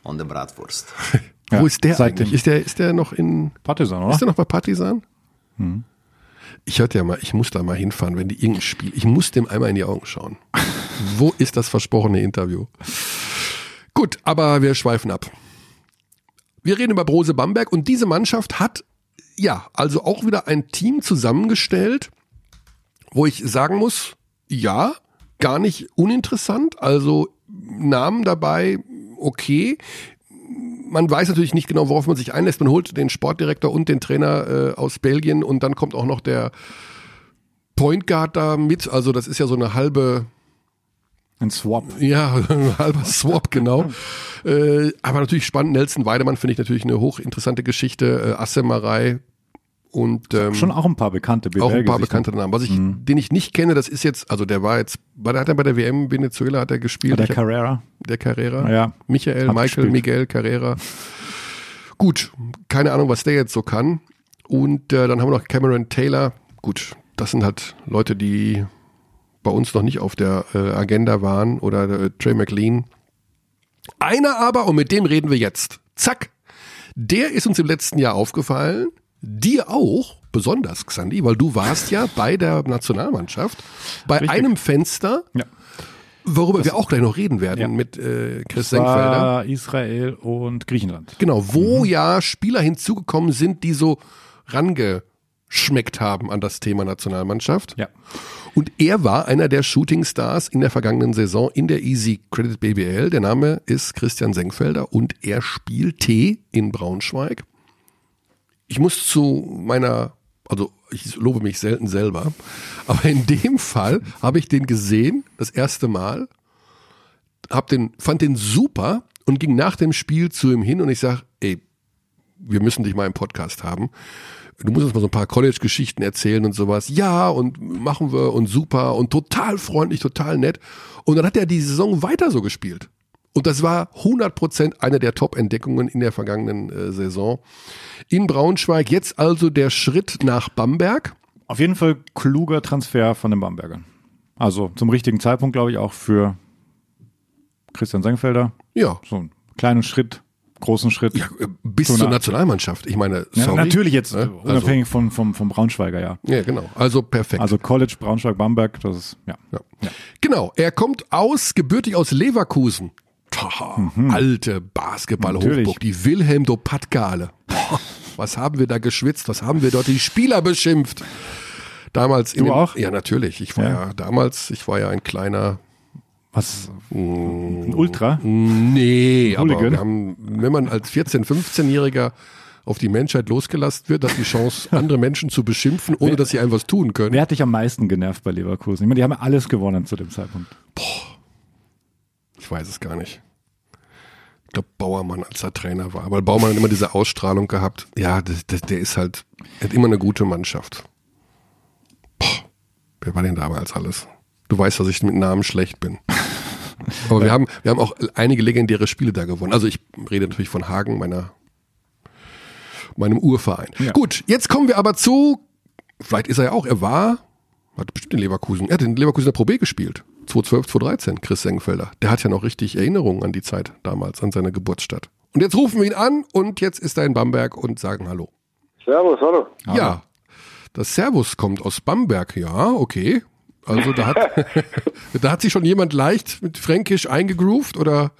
on the bratwurst. Ja, Wo ist der eigentlich? Ist der, ist der noch in, Partisan, oder? ist der noch bei Partisan? Ich hörte ja mal, ich muss da mal hinfahren, wenn die irgendein Spiel, ich muss dem einmal in die Augen schauen. Wo ist das versprochene Interview? Gut, aber wir schweifen ab. Wir reden über Brose Bamberg und diese Mannschaft hat ja also auch wieder ein Team zusammengestellt, wo ich sagen muss, ja, gar nicht uninteressant, also Namen dabei, okay. Man weiß natürlich nicht genau, worauf man sich einlässt. Man holt den Sportdirektor und den Trainer äh, aus Belgien und dann kommt auch noch der Point Guard da mit. Also das ist ja so eine halbe, Ein Swap. ja, ein halber Swap, genau. äh, aber natürlich spannend. Nelson Weidemann finde ich natürlich eine hochinteressante Geschichte. Äh, Assemerei und ähm, Schon auch ein paar bekannte auch ein paar bekannte Namen. Was ich, den ich nicht kenne, das ist jetzt, also der war jetzt, war der hat er bei der WM Venezuela hat er gespielt. Der hab- Carrera. der Carrera. Ja. Michael, Michael, gespielt. Miguel Carrera. Gut, keine Ahnung, was der jetzt so kann. Und äh, dann haben wir noch Cameron Taylor. Gut, das sind halt Leute, die bei uns noch nicht auf der äh, Agenda waren. Oder äh, Trey McLean. Einer aber, und mit dem reden wir jetzt. Zack. Der ist uns im letzten Jahr aufgefallen. Dir auch, besonders, Xandi, weil du warst ja bei der Nationalmannschaft bei Richtig. einem Fenster, Ja. worüber wir auch gleich noch reden werden Ja. mit äh, Chris Das Senkfelder. Israel und Griechenland. Genau, wo ja Spieler hinzugekommen sind, die so rangeschmeckt haben an das Thema Nationalmannschaft. Ja. Und er war einer der Shootingstars in der vergangenen Saison in der Easy Credit BBL. Der Name ist Christian Senkfelder und er spielte in Braunschweig. Ich muss zu meiner, also ich lobe mich selten selber, aber in dem Fall habe ich den gesehen, das erste Mal, hab den, fand den super und ging nach dem Spiel zu ihm hin und ich sag, ey, wir müssen dich mal im Podcast haben. Du musst uns mal so ein paar College-Geschichten erzählen und sowas. Ja, und machen wir und super und total freundlich, total nett. Und dann hat er die Saison weiter so gespielt. Und das war 100% eine der Top-Entdeckungen in der vergangenen äh, Saison. In Braunschweig jetzt also der Schritt nach Bamberg. Auf jeden Fall kluger Transfer von den Bambergern. Also zum richtigen Zeitpunkt, glaube ich, auch für Christian Senkfelder. Ja, So einen kleinen Schritt, großen Schritt. ja äh, bis zur Nationalmannschaft. Ich meine, Ja, sorry. natürlich jetzt, Ne? äh, unabhängig von, vom, vom Braunschweiger, ja. Also, ja, genau. Also perfekt. Also College, Braunschweig, Bamberg, das ist, ja. Ja. Genau, er kommt aus, gebürtig aus Leverkusen. Tja, Alte Basketball-Hochburg, Mhm. Die Wilhelm Dopatkale. Boah, Was haben wir da geschwitzt, was haben wir dort die Spieler beschimpft? Damals in Du den, auch? Ja, natürlich. Ich war ja. Ja. damals, ich war ja ein kleiner, Was? Ein Ultra? nee, aber Hooligan? wir haben, wenn man als 14-, 15-Jähriger auf die Menschheit losgelassen wird, hat die Chance, andere Menschen zu beschimpfen, ohne dass sie einem was tun können. Wer hat dich am meisten genervt bei Leverkusen? Ich meine, die haben alles gewonnen zu dem Zeitpunkt. Ich weiß es gar nicht. Ich glaube, Bauermann, als er Trainer war. Aber Bauermann hat immer diese Ausstrahlung gehabt. Ja, das, das, der ist halt, er hat immer eine gute Mannschaft. Boah, wer war denn damals alles? Du weißt, dass ich mit Namen schlecht bin. Aber wir haben, wir haben auch einige legendäre Spiele da gewonnen. Also ich rede natürlich von Hagen, meiner, meinem Urverein. Ja. Gut, jetzt kommen wir aber zu, vielleicht ist er ja auch, er war, hat bestimmt in Leverkusen, er hat in Leverkusener Pro B gespielt. 2012, 2013, Chris Senkfelder. Der hat ja noch richtig Erinnerungen an die Zeit damals, an seine Geburtsstadt. Und jetzt rufen wir ihn an und jetzt ist er in Bamberg und sagen Hallo. Servus, hallo. Ja, das Servus kommt aus Bamberg, ja, okay. Also da hat, da hat sich schon jemand leicht mit Fränkisch eingegroovt oder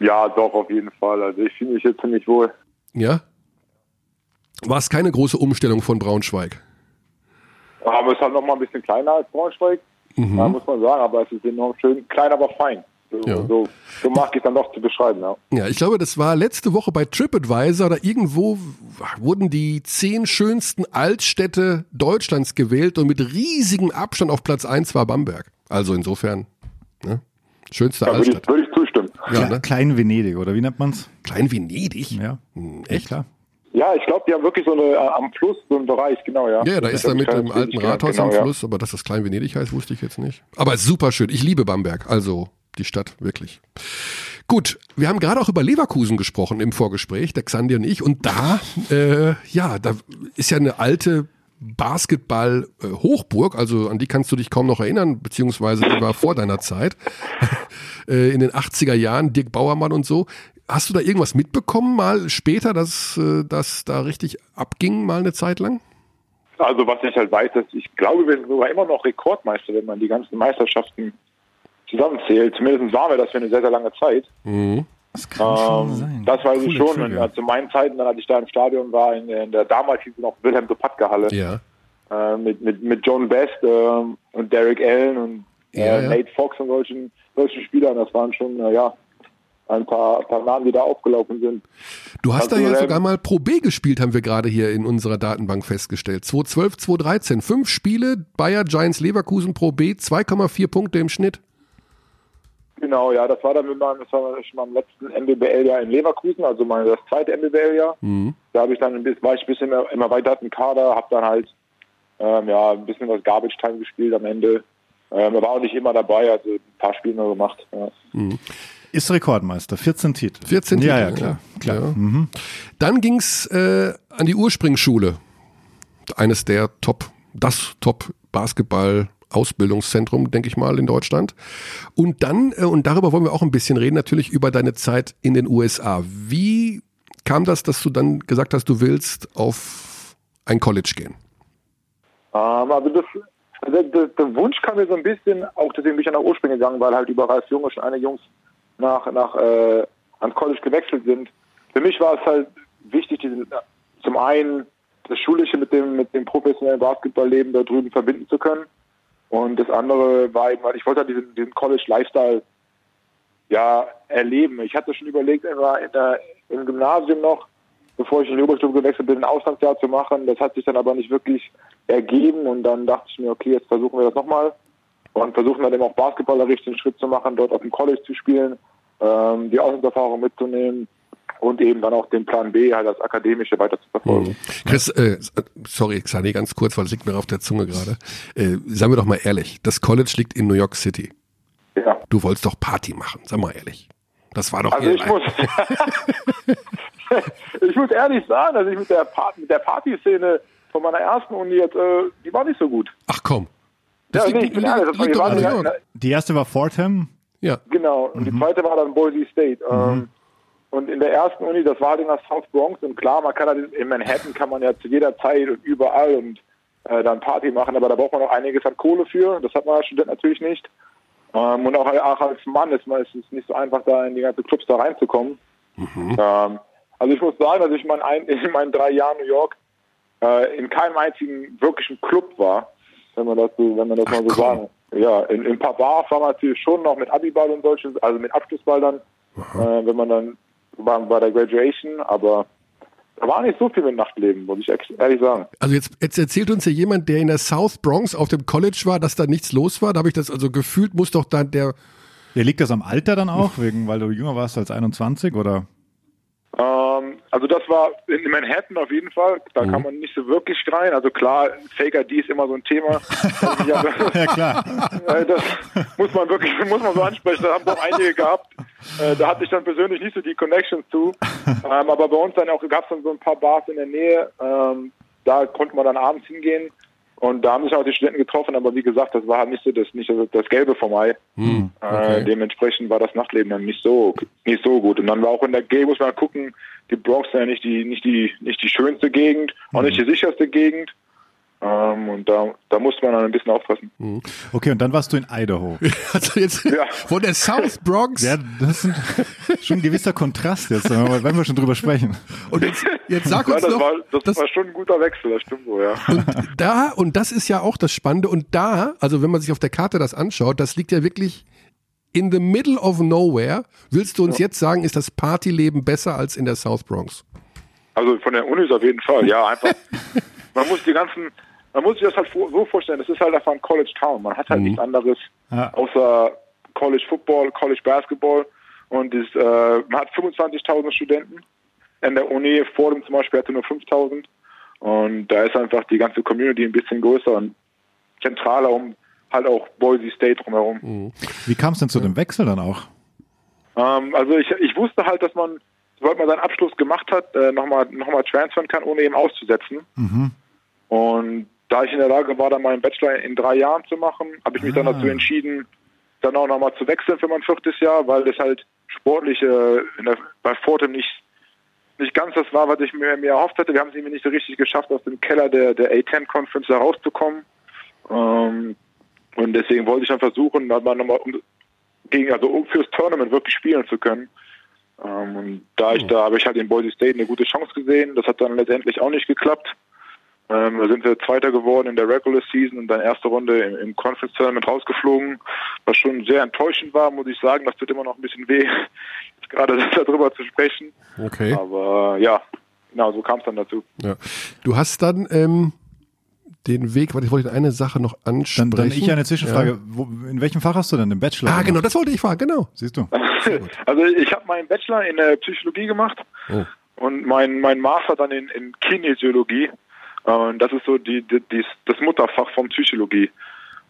Ja, doch, auf jeden Fall. Also ich fühle mich jetzt ziemlich wohl. ja? War es keine große Umstellung von Braunschweig? Aber es ist halt noch mal ein bisschen kleiner als Braunschweig, ja, muss man sagen. Aber es ist enorm schön. Klein, aber fein. So, Ja. so, so mag ich dann doch zu beschreiben, ja. Ja, ich glaube, das war letzte Woche bei TripAdvisor oder irgendwo wurden die zehn schönsten Altstädte Deutschlands gewählt und mit riesigem Abstand auf Platz eins war Bamberg. Also insofern, ne? Schönste Da würde ich, Altstadt. würde ich zustimmen. Ja, ne? Klein Venedig, oder wie nennt man's? Klein Venedig. Ja. Hm, Echt? Klar. Ja, ich glaube, die haben wirklich so eine äh, am Fluss so einen Bereich, genau, ja. Ja, da ist er ich mit dem alten Tätigkeit, Rathaus genau, am ja. Fluss, aber dass das Klein Venedig heißt, wusste ich jetzt nicht. Aber super schön. Ich liebe Bamberg, also die Stadt wirklich. Gut, wir haben gerade auch über Leverkusen gesprochen im Vorgespräch, der Xandi und ich, und da, äh, ja, da ist ja eine alte Basketball-Hochburg, also an die kannst du dich kaum noch erinnern, beziehungsweise die war vor deiner Zeit, äh, in den 80er Jahren, Dirk Bauermann und so. Hast du da irgendwas mitbekommen, mal später, dass äh, das da richtig abging, mal eine Zeit lang? Also was ich halt weiß, dass ich glaube, wir sind sogar immer noch Rekordmeister, wenn man die ganzen Meisterschaften zusammenzählt. Zumindest waren wir das für eine sehr, sehr lange Zeit. Das kann schon Ähm, sein. das weiß ich Coole schon. Und, äh, zu meinen Zeiten, dann, als ich da im Stadion war, in, in der damals hieß es noch Wilhelm Dopatka-Halle, Ja. äh, mit, mit, mit John Best ähm, und Derek Allen und äh, Ja, ja. Nate Fox und solchen, solchen Spielern. Das waren schon, äh, ja, ein paar, paar Namen, die da aufgelaufen sind. Du hast Also, da ja sogar mal Pro B gespielt, haben wir gerade hier in unserer Datenbank festgestellt. 2012, 2013. Fünf Spiele, Bayer Giants Leverkusen Pro B, 2,4 Punkte im Schnitt. Genau, ja, das war dann mit meinem, das war schon meinem letzten NBBL-Jahr in Leverkusen, also mein, das zweite NBBL-Jahr. Mhm. Da habe ich dann ein bisschen, war ich ein bisschen mehr, im erweiterten Kader, habe dann halt ähm, ja, ein bisschen was Garbage Time gespielt am Ende. Ähm, war auch nicht immer dabei, also ein paar Spiele nur gemacht. Ja. Ist Rekordmeister, 14 Titel. 14 Ja, Titel, ja, klar. klar. Ja. Mhm. Dann ging's äh, an die Ursprungsschule. Eines der Top, das Top Basketball Ausbildungszentrum, denke ich mal, in Deutschland. Und dann, äh, und darüber wollen wir auch ein bisschen reden, natürlich über deine Zeit in den USA. Wie kam das, dass du dann gesagt hast, du willst auf ein College gehen? Ähm, also das Also der, der, Wunsch kam mir so ein bisschen, auch deswegen bin ich nach Ursprung gegangen, weil halt überall als Junge schon eine Jungs nach, nach äh, ans College gewechselt sind. Für mich war es halt wichtig, diesen, zum einen das Schulische mit dem, mit dem professionellen Basketballleben da drüben verbinden zu können. Und das andere war eben, weil ich wollte halt diesen, diesen College-Lifestyle ja, erleben. Ich hatte schon überlegt, in der, im Gymnasium noch, bevor ich in die Oberstufe gewechselt bin, ein Auslandsjahr zu machen. Das hat sich dann aber nicht wirklich ergeben und dann dachte ich mir, okay, jetzt versuchen wir das nochmal und versuchen dann eben auch basketballerisch den Schritt zu machen, dort auf dem College zu spielen, ähm, die Auslandserfahrung mitzunehmen und eben dann auch den Plan B halt als akademische weiter zu verfolgen. Mhm. Chris, äh, sorry, Xani, ganz kurz, weil es liegt mir auf der Zunge gerade. Äh, sagen wir doch mal ehrlich, das College liegt in New York City. Ja. Du wolltest doch Party machen, sag mal ehrlich. Das war doch also ich muss, ich muss ehrlich sagen, also ich mit der, Party, mit der Partyszene von meiner ersten Uni jetzt, äh, die war nicht so gut. Ach komm. Das ja, liegt, nee, ich bin ehrlich, das war, die, war, die erste war Fordham? Ja. Genau, und mhm. die zweite war dann Boise State. Mhm. Ähm, und in der ersten Uni, das war in der South Bronx und klar, man kann halt in Manhattan kann man ja zu jeder Zeit und überall und äh, dann Party machen, aber da braucht man auch einiges an Kohle für. Das hat man als Student natürlich nicht. Ähm, und auch, auch, als Mann ist, man, ist es nicht so einfach, da in die ganzen Clubs da reinzukommen. Mhm. Ähm, also ich muss sagen, dass ich mein, in meinen drei Jahren New York äh, in keinem einzigen wirklichen Club war, wenn man das, so, wenn man das Ach, mal so komm. sagen. Ja, in, in, ein paar Bars war man natürlich schon noch mit Abiball und solchen, also mit Abschlussball dann, äh, wenn man dann war bei der Graduation, aber da war nicht so viel mit Nachtleben, muss ich ehrlich sagen. Also jetzt, jetzt erzählt uns ja jemand, der in der South Bronx auf dem College war, dass da nichts los war. Da habe ich das also gefühlt, muss doch dann der. Ja, liegt das am Alter dann auch, wegen, weil du jünger warst als 21 oder? Ähm, also das war in Manhattan auf jeden Fall. Da mhm. kann man nicht so wirklich schreien. Also klar, Faker D ist immer so ein Thema. ja klar. Äh, das muss man wirklich, muss man so ansprechen. Da haben doch einige gehabt. Äh, da hatte ich dann persönlich nicht so die Connections zu. Ähm, aber bei uns dann auch gab es dann so ein paar Bars in der Nähe. Ähm, da konnte man dann abends hingehen. Und da haben sich auch die Studenten getroffen, aber wie gesagt, das war halt nicht so das, nicht das Gelbe vom Ei. Hm, okay. äh, dementsprechend war das Nachtleben dann nicht so, nicht so gut. Und dann war auch in der G, muss man gucken, die Bronx ist ja nicht die, nicht die, nicht die schönste Gegend, auch nicht hm. die sicherste Gegend. Ähm, und da, da musste man dann ein bisschen aufpassen. Mhm. Okay, und dann warst du in Idaho. Also jetzt ja. von der South Bronx. Ja, das ist schon ein gewisser Kontrast jetzt, wenn wir schon drüber sprechen. Und jetzt, jetzt sag uns ja, das noch, war, das, das, war schon ein guter Wechsel, das stimmt so, ja. Und da, und das ist ja auch das Spannende, und da, also wenn man sich auf der Karte das anschaut, das liegt ja wirklich in the middle of nowhere. Willst du uns ja. jetzt sagen, ist das Partyleben besser als in der South Bronx? Also von der Uni ist auf jeden Fall, ja, einfach. man muss die ganzen, man muss sich das halt so vorstellen, das ist halt einfach ein College Town. Man hat halt mhm. nichts anderes ja. außer College Football, College Basketball und ist, äh, man hat 25.000 Studenten. In der Uni vor dem zum Beispiel hatte nur 5.000 und da ist einfach die ganze Community ein bisschen größer und zentraler um halt auch Boise State drumherum. Mhm. Wie kam es denn zu dem Wechsel dann auch? Ähm, also ich, ich wusste halt, dass man, sobald man seinen Abschluss gemacht hat, äh, nochmal noch mal transfern kann, ohne eben auszusetzen. Mhm. Und da ich in der Lage war, dann meinen Bachelor in drei Jahren zu machen, habe ich mich ah. dann dazu entschieden, dann auch nochmal zu wechseln für mein viertes Jahr, weil das halt sportlich äh, der, bei Fortem nicht nicht ganz das war, was ich mir, mir erhofft hatte. Wir haben es irgendwie nicht so richtig geschafft, aus dem Keller der, der A10 Conference da rauszukommen. Ähm, und deswegen wollte ich dann versuchen, mal nochmal um, gegen, also um fürs Tournament wirklich spielen zu können. Ähm, und da ich hm. da habe ich halt in Boise State eine gute Chance gesehen. Das hat dann letztendlich auch nicht geklappt. Ähm, da sind wir Zweiter geworden in der Regular Season und dann erste Runde im, im Conference Tournament rausgeflogen, was schon sehr enttäuschend war, muss ich sagen. Das tut immer noch ein bisschen weh, gerade darüber zu sprechen. Okay. Aber ja, genau, so kam es dann dazu. Ja. Du hast dann ähm, den Weg, warte, ich wollte eine Sache noch ansprechen. Dann, dann ich eine Zwischenfrage. Ja. Wo, in welchem Fach hast du denn? Im Bachelor? Ah, gemacht? genau, das wollte ich fragen, genau. Siehst du. also ich habe meinen Bachelor in der Psychologie gemacht oh. und mein, mein Master dann in, in Kinesiologie. Und das ist so die, die, die, das Mutterfach von Psychologie.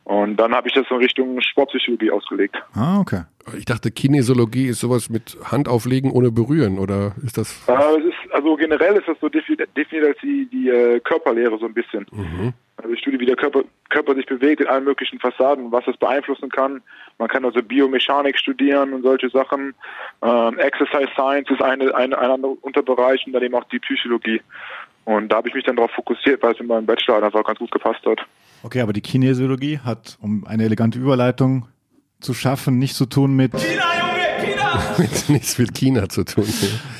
Und dann habe ich das in Richtung Sportpsychologie ausgelegt. Ah, okay. Ich dachte, Kinesiologie ist sowas mit Hand auflegen ohne berühren, oder ist das? Äh, ist, also generell ist das so definiert als die, die äh, Körperlehre so ein bisschen. Mhm. Also ich studiere, wie der Körper, Körper sich bewegt in allen möglichen Fassaden, was es beeinflussen kann. Man kann also Biomechanik studieren und solche Sachen. Ähm, Exercise Science ist eine, eine, ein anderer Unterbereich und dann eben auch die Psychologie. Und da habe ich mich dann darauf fokussiert, weil es in meinem Bachelor einfach ganz gut gepasst hat. Okay, aber die Kinesiologie hat, um eine elegante Überleitung zu schaffen, nichts zu tun mit China, Junge, China! nichts mit China zu tun.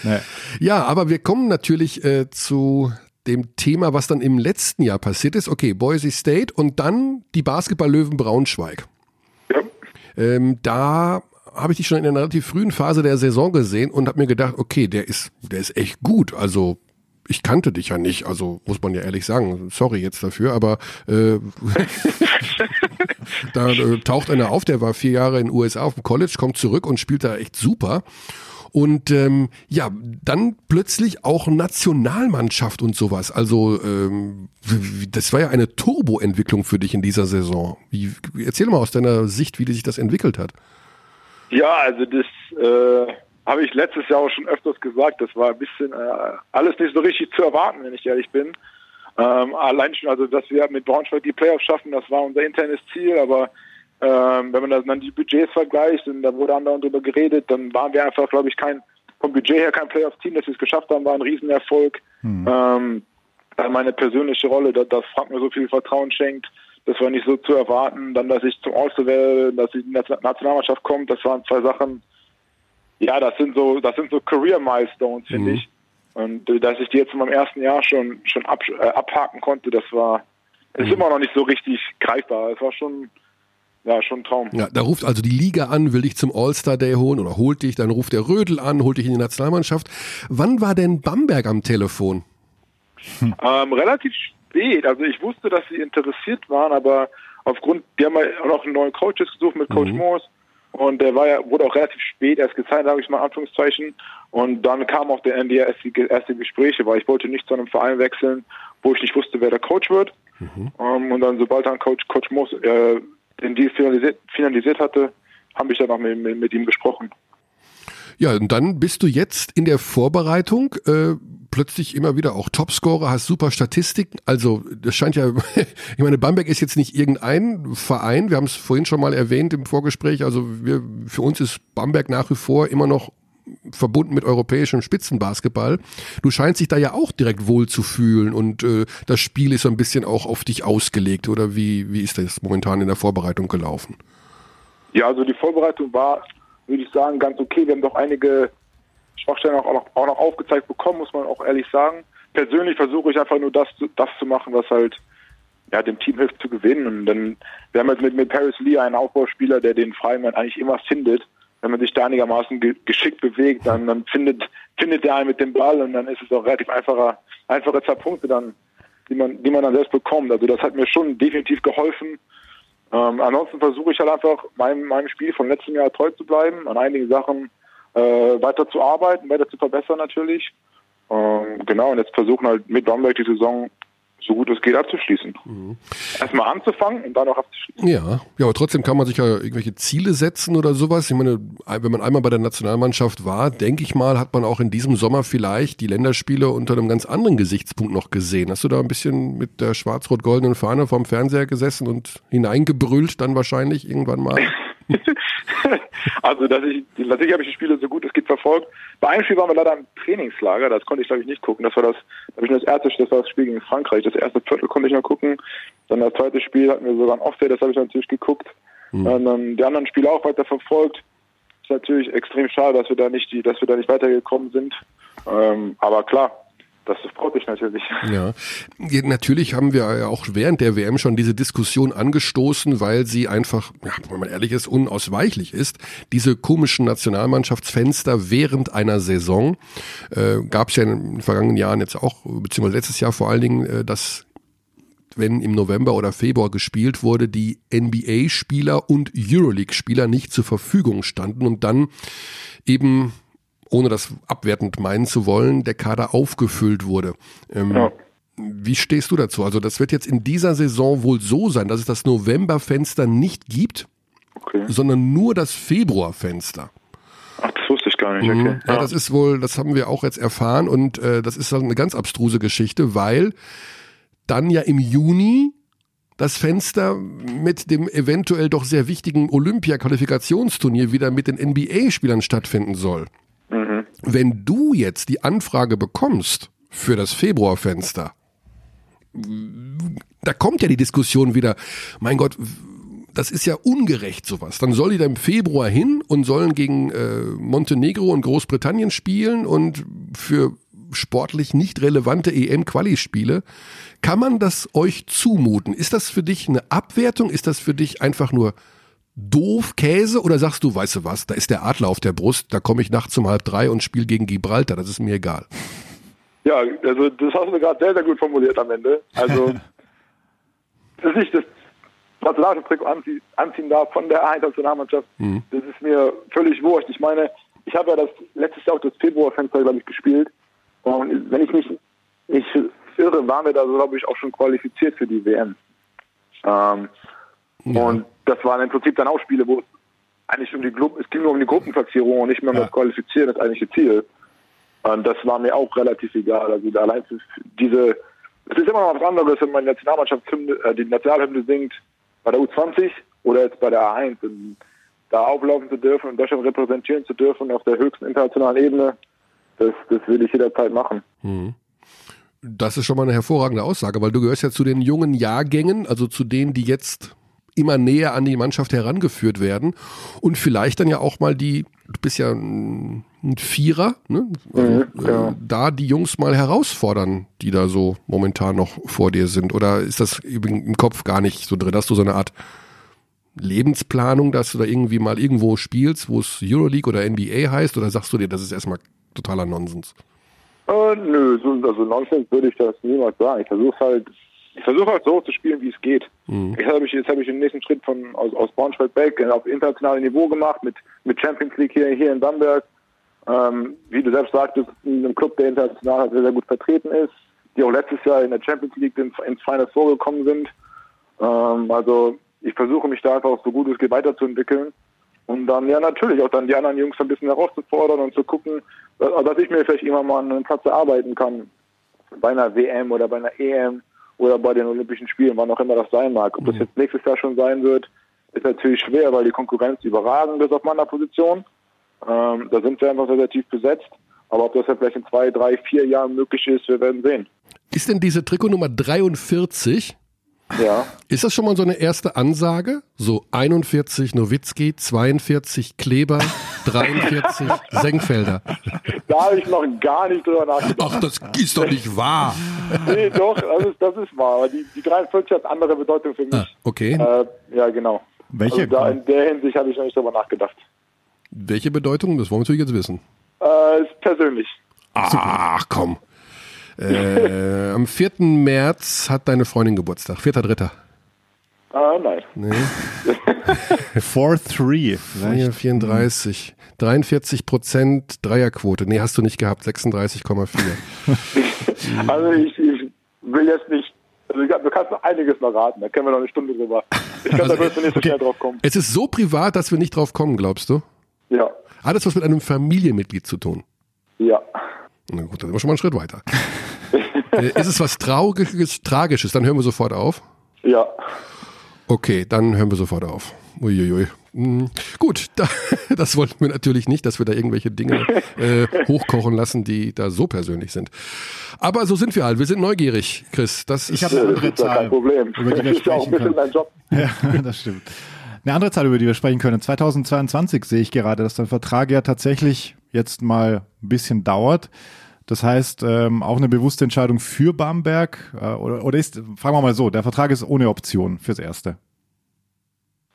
Nee. Ja, aber wir kommen natürlich äh, zu dem Thema, was dann im letzten Jahr passiert ist. Okay, Boise State und dann die Basketball-Löwen Braunschweig. Ja. Ähm, da habe ich dich schon in einer relativ frühen Phase der Saison gesehen und habe mir gedacht, okay, der ist, der ist echt gut. Also ich kannte dich ja nicht, also muss man ja ehrlich sagen, sorry jetzt dafür, aber äh, da äh, taucht einer auf, der war vier Jahre in den USA auf dem College, kommt zurück und spielt da echt super. Und ähm, ja, dann plötzlich auch Nationalmannschaft und sowas. Also ähm, das war ja eine Turboentwicklung für dich in dieser Saison. Wie, erzähl mal aus deiner Sicht, wie sich das entwickelt hat. Ja, also das äh, habe ich letztes Jahr auch schon öfters gesagt. Das war ein bisschen äh, alles nicht so richtig zu erwarten, wenn ich ehrlich bin. Ähm, allein schon, also dass wir mit Braunschweig die Playoffs schaffen, das war unser internes Ziel, aber ähm, wenn man dann die Budgets vergleicht, und da wurde andauernd drüber geredet, dann waren wir einfach, glaube ich, kein vom Budget her kein Playoff-Team, dass wir es geschafft haben, war ein Riesenerfolg. Mhm. Ähm, meine persönliche Rolle, dass, dass Frank mir so viel Vertrauen schenkt, das war nicht so zu erwarten. Dann, dass ich zum All-Star dass ich in die Nationalmannschaft kommt, das waren zwei Sachen. Ja, das sind so, das sind so Career-Milestones, finde mhm. ich. Und äh, dass ich die jetzt in meinem ersten Jahr schon schon ab, äh, abhaken konnte, das war, ist mhm. immer noch nicht so richtig greifbar. Es war schon ja, schon ein Traum. Ja, da ruft also die Liga an, will dich zum All-Star Day holen oder holt dich, dann ruft der Rödel an, holt dich in die Nationalmannschaft. Wann war denn Bamberg am Telefon? Hm. Ähm, relativ spät. Also ich wusste, dass sie interessiert waren, aber aufgrund, die haben ja auch noch einen neuen Coaches gesucht mit Coach mhm. Morse. Und der war ja, wurde auch relativ spät erst gezeigt, sage ich mal Anführungszeichen. Und dann kam auch der erste, erste Gespräche, weil ich wollte nicht zu einem Verein wechseln, wo ich nicht wusste, wer der Coach wird. Mhm. Um, ähm, und dann, sobald dann Coach, Coach Moos äh, den Deal finalisiert, finalisiert hatte, habe ich dann auch mit, mit, mit, ihm gesprochen. Ja, und dann bist du jetzt in der Vorbereitung äh, plötzlich immer wieder auch Topscorer, hast super Statistiken. Also das scheint ja, ich meine, Bamberg ist jetzt nicht irgendein Verein. Wir haben es vorhin schon mal erwähnt im Vorgespräch. Also wir, für uns ist Bamberg nach wie vor immer noch verbunden mit europäischem Spitzenbasketball. Du scheinst dich da ja auch direkt wohl zu fühlen und äh, das Spiel ist so ein bisschen auch auf dich ausgelegt oder wie, wie ist das momentan in der Vorbereitung gelaufen? Ja, also die Vorbereitung war, würde ich sagen, ganz okay. Wir haben doch einige Schwachstellen auch noch, auch noch aufgezeigt bekommen, muss man auch ehrlich sagen. Persönlich versuche ich einfach nur das, das zu machen, was halt ja, dem Team hilft zu gewinnen. Und dann, wir haben jetzt mit, mit Paris Lee einen Aufbauspieler, der den Freimann eigentlich immer findet wenn man sich da einigermaßen ge geschickt bewegt, dann, dann findet, findet der einen mit dem Ball und dann ist es auch relativ einfacher, einfache zwei Punkte dann, die man, die man dann selbst bekommt. Also das hat mir schon definitiv geholfen. Ähm, ansonsten versuche ich halt einfach meinem, meinem Spiel von letztem Jahr treu zu bleiben, an einigen Sachen äh, weiter zu arbeiten, weiter zu verbessern natürlich. Ähm, genau, und jetzt versuchen halt mit Bamberg die Saison so gut es geht abzuschließen. Mhm. Erstmal anzufangen und dann auch abzuschließen. Ja, ja, aber trotzdem kann man sich ja irgendwelche Ziele setzen oder sowas. Ich meine, wenn man einmal bei der Nationalmannschaft war, denke ich mal, hat man auch in diesem Sommer vielleicht die Länderspiele unter einem ganz anderen Gesichtspunkt noch gesehen. Hast du da ein bisschen mit der schwarz-rot-goldenen Fahne vorm Fernseher gesessen und hineingebrüllt dann wahrscheinlich irgendwann mal? also, dass ich, natürlich habe ich die Spiele so gut es geht verfolgt. Bei einem Spiel waren wir leider im Trainingslager, das konnte ich glaube ich nicht gucken. Das war das, habe ich das erste, das war das Spiel gegen Frankreich. Das erste Viertel konnte ich noch gucken. Dann das zweite Spiel hatten wir sogar ein Offset, das habe ich natürlich geguckt. Mhm. Und dann die anderen Spiele auch weiter verfolgt. Ist natürlich extrem schade, dass wir da nicht die, dass wir da nicht weitergekommen sind. Ähm, aber klar, das freut mich natürlich. Ja, natürlich haben wir ja auch während der WM schon diese Diskussion angestoßen, weil sie einfach, ja, wenn man ehrlich ist, unausweichlich ist. Diese komischen Nationalmannschaftsfenster während einer Saison äh, gab es ja in den vergangenen Jahren jetzt auch, beziehungsweise letztes Jahr vor allen Dingen, äh, dass wenn im November oder Februar gespielt wurde, die NBA-Spieler und Euroleague-Spieler nicht zur Verfügung standen und dann eben ohne das abwertend meinen zu wollen, der Kader aufgefüllt wurde. Ähm, ja. Wie stehst du dazu? Also das wird jetzt in dieser Saison wohl so sein, dass es das Novemberfenster nicht gibt, okay. sondern nur das Februarfenster. Ach, das wusste ich gar nicht. Okay. Mhm. Ja, ja, das ist wohl, das haben wir auch jetzt erfahren und äh, das ist eine ganz abstruse Geschichte, weil dann ja im Juni das Fenster mit dem eventuell doch sehr wichtigen Olympia-Qualifikationsturnier wieder mit den NBA-Spielern stattfinden soll. Mhm. Wenn du jetzt die Anfrage bekommst für das Februarfenster, da kommt ja die Diskussion wieder, mein Gott, das ist ja ungerecht sowas. Dann soll die da im Februar hin und sollen gegen äh, Montenegro und Großbritannien spielen und für sportlich nicht relevante EM-Quali-Spiele. Kann man das euch zumuten? Ist das für dich eine Abwertung? Ist das für dich einfach nur doof Käse oder sagst du, weißt du was, da ist der Adler auf der Brust, da komme ich nachts um halb drei und spiele gegen Gibraltar, das ist mir egal. Ja, also das hast du gerade sehr, sehr gut formuliert am Ende. Also, dass ich das Nationaltrikot anzie anziehen darf von der A-Nationalmannschaft, mhm. das ist mir völlig wurscht. Ich meine, ich habe ja das letztes Jahr auch das Februarfenster, glaube ich, gespielt. Und wenn ich mich nicht irre, waren wir da, glaube ich, auch schon qualifiziert für die WM. Ähm, ja. Und das waren im Prinzip dann auch Spiele, wo es eigentlich um die Gru es ging nur um die Gruppenplatzierung und nicht mehr um ja. das Qualifizieren, das eigentliche Ziel. Und das war mir auch relativ egal. Also allein diese, es ist immer noch was anderes, wenn man die Nationalmannschaft äh, die Nationalhymne singt bei der U20 oder jetzt bei der A1. Und da auflaufen zu dürfen und Deutschland repräsentieren zu dürfen auf der höchsten internationalen Ebene, das, das will ich jederzeit machen. Mhm. Das ist schon mal eine hervorragende Aussage, weil du gehörst ja zu den jungen Jahrgängen, also zu denen, die jetzt immer näher an die Mannschaft herangeführt werden und vielleicht dann ja auch mal die, du bist ja ein, Vierer, ne? Also, mhm, ja. äh, da die Jungs mal herausfordern, die da so momentan noch vor dir sind. Oder ist das im Kopf gar nicht so drin? Hast du so eine Art Lebensplanung, dass du da irgendwie mal irgendwo spielst, wo es Euroleague oder NBA heißt? Oder sagst du dir, das ist erstmal totaler Nonsens? Äh, nö, so, also Nonsens würde ich das niemals sagen. Ich versuche halt ich versuche halt so zu spielen, wie es geht. Mhm. Jetzt habe ich, jetzt habe ich den nächsten Schritt von aus, aus Braunschweig weg auf internationalem Niveau gemacht mit mit Champions League hier hier in Bamberg. Ähm, wie du selbst sagtest, in einem Club, der international sehr, sehr gut vertreten ist, die auch letztes Jahr in der Champions League ins, ins Finals vorgekommen sind. Ähm, also ich versuche mich da einfach so gut es geht weiterzuentwickeln und dann ja natürlich auch dann die anderen Jungs ein bisschen herauszufordern und zu gucken, dass ich mir vielleicht immer mal einen Platz erarbeiten kann bei einer WM oder bei einer EM oder bei den Olympischen Spielen, wann auch immer das sein mag. Ob das mhm. jetzt nächstes Jahr schon sein wird, ist natürlich schwer, weil die Konkurrenz überragend ist auf meiner Position. Ähm, da sind wir einfach sehr, sehr tief besetzt. Aber ob das ja vielleicht in zwei, drei, vier Jahren möglich ist, wir werden sehen. Ist denn diese Trikotnummer 43 ja. Ist das schon mal so eine erste Ansage? So 41 Nowitzki, 42 Kleber, 43 Senkfelder. Da habe ich noch gar nicht drüber nachgedacht. Ach, das ist doch nicht wahr. nee, doch, das ist, das ist wahr. Die, die 43 hat andere Bedeutung für mich. Ah, okay. Äh, ja, genau. Welche? Also da in der Hinsicht habe ich noch nicht drüber nachgedacht. Welche Bedeutung? Das wollen wir natürlich jetzt wissen. Äh, ist persönlich. Ach, komm. Äh, am 4. März hat deine Freundin Geburtstag. 4.3. Ah, nein. Nee. 4-3. 34. 43 Prozent Dreierquote. Nee, hast du nicht gehabt. 36,4. also ich, ich will jetzt nicht also du kannst noch einiges noch raten, da können wir noch eine Stunde drüber. Ich glaube, also, da wirst du nicht so okay. schnell drauf kommen. Es ist so privat, dass wir nicht drauf kommen, glaubst du? Ja. Hat das was mit einem Familienmitglied zu tun? Ja. Na gut, dann sind wir schon mal einen Schritt weiter. Ist es was Trauriges, Tragisches? Dann hören wir sofort auf. Ja. Okay, dann hören wir sofort auf. Uiuiui. Hm. Gut, da, das wollten wir natürlich nicht, dass wir da irgendwelche Dinge äh, hochkochen lassen, die da so persönlich sind. Aber so sind wir halt. Wir sind neugierig, Chris. Das ich habe eine andere Zahl, kein Problem. über die wir sprechen können. Ja, das stimmt. Eine andere Zahl, über die wir sprechen können. 2022 sehe ich gerade, dass der Vertrag ja tatsächlich jetzt mal ein bisschen dauert. Das heißt, ähm, auch eine bewusste Entscheidung für Bamberg äh, oder, oder ist, fragen wir mal so, der Vertrag ist ohne Option fürs Erste.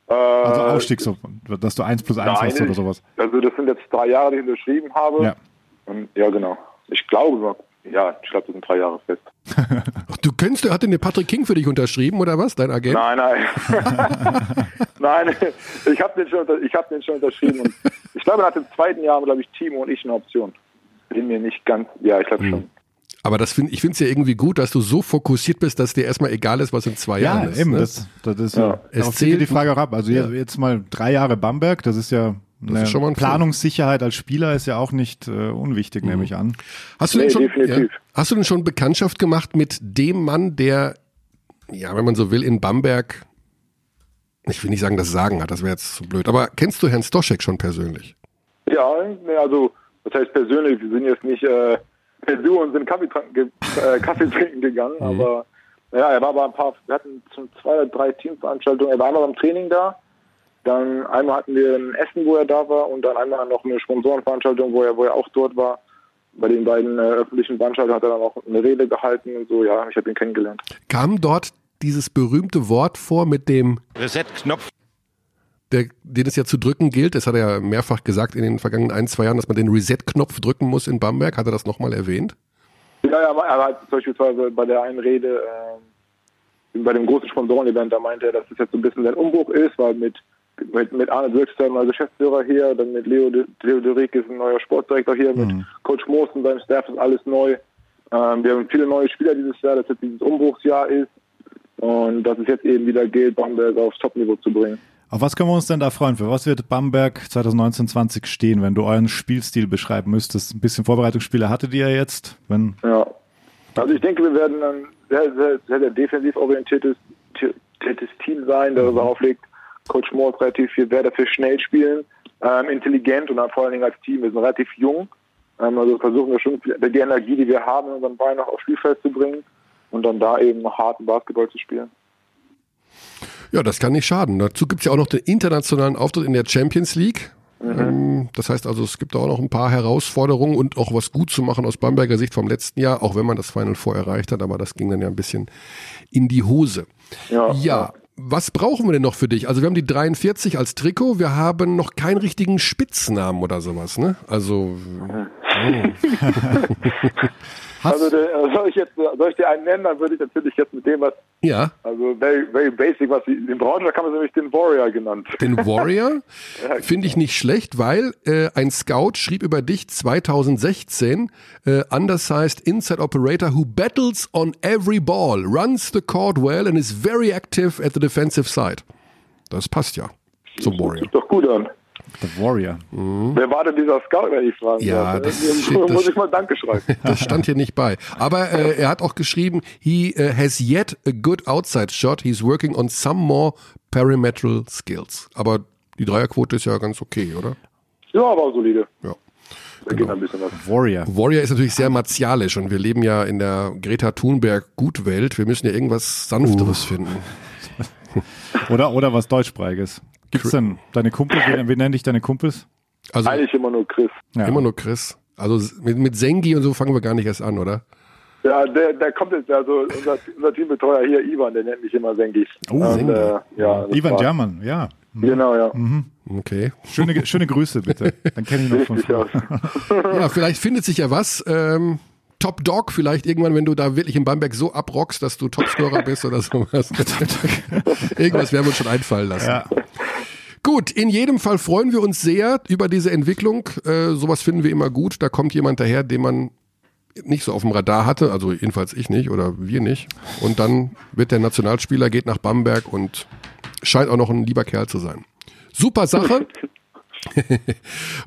Äh, also Ausstieg, so, dass du eins plus eins hast oder sowas. Also das sind jetzt drei Jahre, die ich unterschrieben habe. Ja, Und, ja genau. Ich glaube, ja, ich glaube, das sind drei Jahre fest. Ach, du kennst, hat denn der Patrick King für dich unterschrieben oder was, dein Agent? Nein, nein. nein, ich habe den, schon, hab den schon unterschrieben. Und ich glaube, nach dem zweiten Jahr haben, glaube ich, Timo und ich eine Option. Bin mir nicht ganz, ja, ich glaube hm. schon. Aber das find, ich finde es ja irgendwie gut, dass du so fokussiert bist, dass dir erstmal egal ist, was in zwei ja, Jahren ist. Ja, eben. Ne? Das, das ist ja. Es zählt die Frage auch ab. Also ja. jetzt mal drei Jahre Bamberg, das ist ja eine ist Planungssicherheit als Spieler ist ja auch nicht äh, unwichtig, mhm. nehme ich an. Hast du, nee, denn schon, ja, hast du denn schon Bekanntschaft gemacht mit dem Mann, der, ja, wenn man so will, in Bamberg, ich will nicht sagen, das Sagen hat, das wäre jetzt zu blöd, aber kennst du Herrn Stoschek schon persönlich? Ja, also, das heißt persönlich, wir sind jetzt nicht äh, per Du und sind Kaffee, äh, Kaffee trinken gegangen, mhm. aber Ja, er war bei ein paar, wir hatten schon zwei oder drei Teamveranstaltungen. Er war einmal beim Training da, dann einmal hatten wir ein Essen, wo er da war und dann einmal noch eine Sponsorenveranstaltung, wo er, wo er auch dort war. Bei den beiden äh, öffentlichen Veranstaltungen hat er dann auch eine Rede gehalten und so. Ja, ich habe ihn kennengelernt. Kam dort dieses berühmte Wort vor mit dem Reset-Knopf. der, den es ja zu drücken gilt. Das hat er ja mehrfach gesagt in den vergangenen ein, zwei Jahren, dass man den Reset-Knopf drücken muss in Bamberg. Hat er das nochmal erwähnt? Ja, ja, er hat beispielsweise bei der einen Rede, äh, bei dem großen Sponsoren-Event, da meinte er, dass das jetzt so ein bisschen ein Umbruch ist, weil mit, mit, mit Arne Wirkster, neuer Geschäftsführer hier, dann mit Leo, Derick ist ein neuer Sportdirektor hier, mit Coach Moos und seinem Staff ist alles neu. Ähm, wir haben viele neue Spieler dieses Jahr, dass jetzt dieses Umbruchsjahr ist und dass es jetzt eben wieder gilt, Bamberg aufs Topniveau zu bringen. Auf was können wir uns denn da freuen? Für was wird Bamberg 2019-20 stehen, wenn du euren Spielstil beschreiben müsstest? Ein bisschen Vorbereitungsspiele hattet ihr ja jetzt. Wenn Ja. Also ich denke, wir werden ein sehr, sehr, sehr, sehr defensiv orientiertes Team sein, der darauf legt, Coach Moore relativ viel Wert dafür schnell spielen, ähm, intelligent und dann vor allen Dingen als Team. Wir sind relativ jung, ähm, also versuchen wir schon die Energie, die wir haben, in unseren Beinen noch aufs Spielfeld zu bringen und dann da eben noch harten Basketball zu spielen. Ja, das kann nicht schaden. Dazu gibt es ja auch noch den internationalen Auftritt in der Champions League. Ähm, Das heißt also, es gibt auch noch ein paar Herausforderungen und auch was gut zu machen aus Bamberger Sicht vom letzten Jahr, auch wenn man das Final Four erreicht hat, aber das ging dann ja ein bisschen in die Hose. Ja, Ja, was brauchen wir denn noch für dich? Also wir haben die 43 als Trikot, wir haben noch keinen richtigen Spitznamen oder sowas, ne? Also Also der, äh, soll ich jetzt soll ich dir einen nennen, dann würde ich natürlich jetzt mit dem was, ja, also very, very basic, was in Braunschweig haben sie nämlich den Warrior genannt. den Warrior finde ich nicht schlecht, weil äh, ein Scout schrieb über dich 2016, äh, undersized inside operator who battles on every ball, runs the court well and is very active at the defensive side. Das passt ja zum Warrior. Sieht doch gut an. The Warrior. Wer war denn dieser Scout, wenn ich fragen Ja, darf? das steht- das- muss ich mal Danke schreiben. Das stand hier nicht bei. Aber äh, er hat auch geschrieben, he uh, has yet a good outside shot. He's working on some more perimetral skills. Aber die Dreierquote ist ja ganz okay, oder? Ja, aber solide. Ja. Da geht ein bisschen was. Warrior. Warrior ist natürlich sehr martialisch und wir leben ja in der Greta Thunberg Gutwelt. Wir müssen ja irgendwas Sanfteres finden. Oder, oder was Deutschsprachiges. Gibt's denn deine Kumpels? Wie, wie nennen dich deine Kumpels? Also Eigentlich immer nur Chris. Ja. immer nur Chris. Also mit, mit Sengi und so fangen wir gar nicht erst an, oder? Ja, der, der kommt jetzt, also unser, unser Teambetreuer hier, Ivan, der nennt mich immer Sengi. Oh, Und, Sengi. Äh, ja, Ivan war- German, ja. Genau, ja. Okay. Schöne, schöne Grüße bitte. Dann kenne ich noch von früher. aus. Ja, vielleicht findet sich ja was. Ähm, Top Dog vielleicht irgendwann, wenn du da wirklich in Bamberg so abrockst, dass du Topscorer bist oder sowas. Irgendwas werden wir uns schon einfallen lassen. Ja. Gut, in jedem Fall freuen wir uns sehr über diese Entwicklung. Äh, sowas finden wir immer gut. Da kommt jemand daher, den man nicht so auf dem Radar hatte, also jedenfalls ich nicht oder wir nicht. Und dann wird der Nationalspieler, geht nach Bamberg und scheint auch noch ein lieber Kerl zu sein. Super Sache.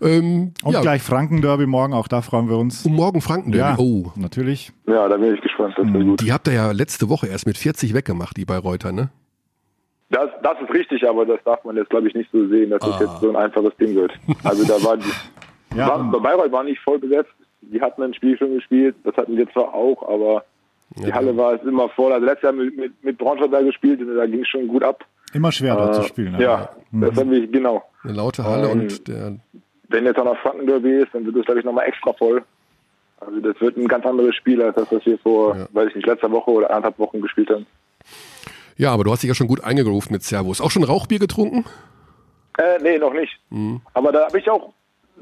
ähm, Und ja, gleich Franken-Derby morgen, auch da freuen wir uns. und morgen Franken Ja, Oh, natürlich. Ja, da bin ich gespannt. Das wird gut. Die habt ihr ja letzte Woche erst mit 40 weggemacht, die bei Reuter, ne? Das, das ist richtig, aber das darf man jetzt, glaube ich, nicht so sehen, dass das jetzt so ein einfaches Ding wird. Also da war die, Ja, war, bei Bayreuth war nicht voll besetzt. Die hatten ein Spiel schon gespielt, das hatten wir zwar auch, aber die Halle war es immer voll. Also letztes Jahr mit, mit, mit Braunschweig da gespielt und da ging es schon gut ab. immer schwer dort Äh, zu spielen. Ja, das habe ich, genau. Eine laute Halle Ähm, und der, Wenn jetzt auch noch Franken-Derby ist, dann wird es, glaube ich, nochmal extra voll. Also das wird ein ganz anderes Spiel, als das, was wir vor, Ja. weiß ich nicht, letzter Woche oder anderthalb Wochen gespielt haben. Ja, aber du hast dich ja schon gut eingerufen mit Servus. Auch schon Rauchbier getrunken? Äh, nee, noch nicht. Mhm. Aber da habe ich auch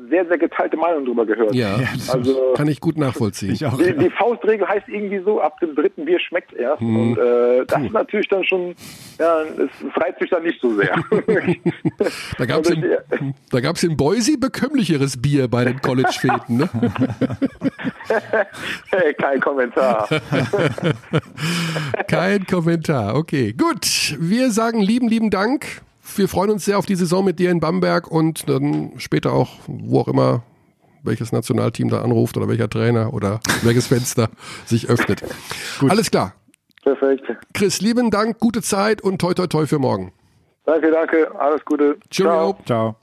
sehr, sehr geteilte Meinungen drüber gehört. Ja, Also kann ich gut nachvollziehen. Ich auch. die, die Faustregel heißt irgendwie so, ab dem dritten Bier schmeckt erst. Und äh, das ist natürlich dann schon, ja, es, reizt mich dann nicht so sehr. Da gab es in, da gab's in Boise bekömmlicheres Bier bei den College-Feten, ne? hey, kein Kommentar. Kein Kommentar. Okay, gut. Wir sagen lieben, lieben Dank. Wir freuen uns sehr auf die Saison mit dir in Bamberg und dann später auch, wo auch immer, welches Nationalteam da anruft oder welcher Trainer oder welches Fenster sich öffnet. Alles klar. Perfekt. Chris, lieben Dank, gute Zeit und toi toi toi für morgen. Danke, danke. Alles Gute. Cheerio. Ciao.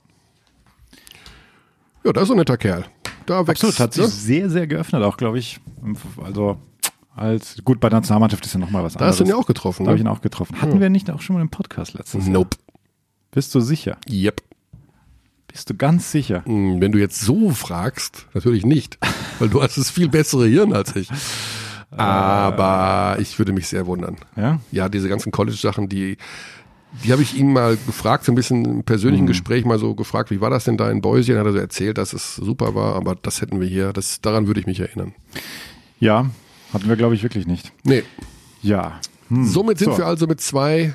Ja, das ist so ein netter Kerl. Da wächst, Absolut, hat sich ne? sehr, sehr geöffnet, auch glaube ich. Also als gut bei der Nationalmannschaft ist ja nochmal was Da anderes. hast du ihn ja auch getroffen. Da habe ich Ne? ihn auch getroffen. Hatten wir nicht auch schon mal im Podcast letztes Jahr? Bist du sicher? Yep. Bist du ganz sicher? Hm, Wenn du jetzt so fragst, natürlich nicht, weil du hast das viel bessere Hirn als ich. Aber ich würde mich sehr wundern. Ja? Ja, diese ganzen College-Sachen, die, die habe ich ihn mal gefragt, so ein bisschen im persönlichen Gespräch mal so gefragt, wie war das denn da in Boise? Dann hat er so erzählt, dass es super war, aber das hätten wir hier, das, daran würde ich mich erinnern. Ja, hatten wir, glaube ich, wirklich nicht. Nee. Ja. Hm. Somit sind So. wir also mit zwei.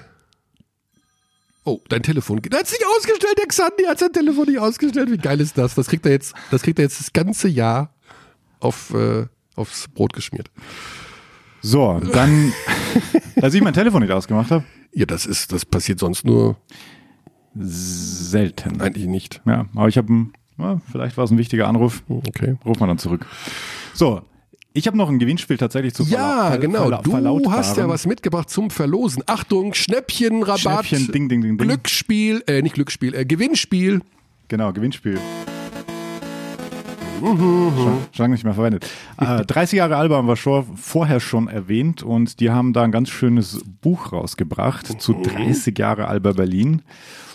Oh, dein Telefon. Der hat sich ausgestellt, der Xandi hat sein Telefon nicht ausgestellt. Wie geil ist das? Das kriegt er jetzt, das kriegt er jetzt das ganze Jahr auf, äh, aufs Brot geschmiert. So, dann, dass ich mein Telefon nicht ausgemacht habe, Ja, das ist, das passiert sonst nur selten. eigentlich nicht. Ja, aber ich habe, ja, vielleicht war es ein wichtiger Anruf. Okay. Ruf mal dann zurück. So, ich habe noch ein Gewinnspiel tatsächlich zu Ja, verla- genau. verla- Du hast ja was mitgebracht zum Verlosen. Achtung, Schnäppchen, Rabatt, Schnäppchen, ding, ding, ding, ding. Glücksspiel, äh, nicht Glücksspiel, äh, Gewinnspiel. Genau, Gewinnspiel. Schon, schon lange nicht mehr verwendet. Äh, 30 Jahre Alba haben wir schon, vorher schon erwähnt und die haben da ein ganz schönes Buch rausgebracht zu 30 Jahre Alba Berlin.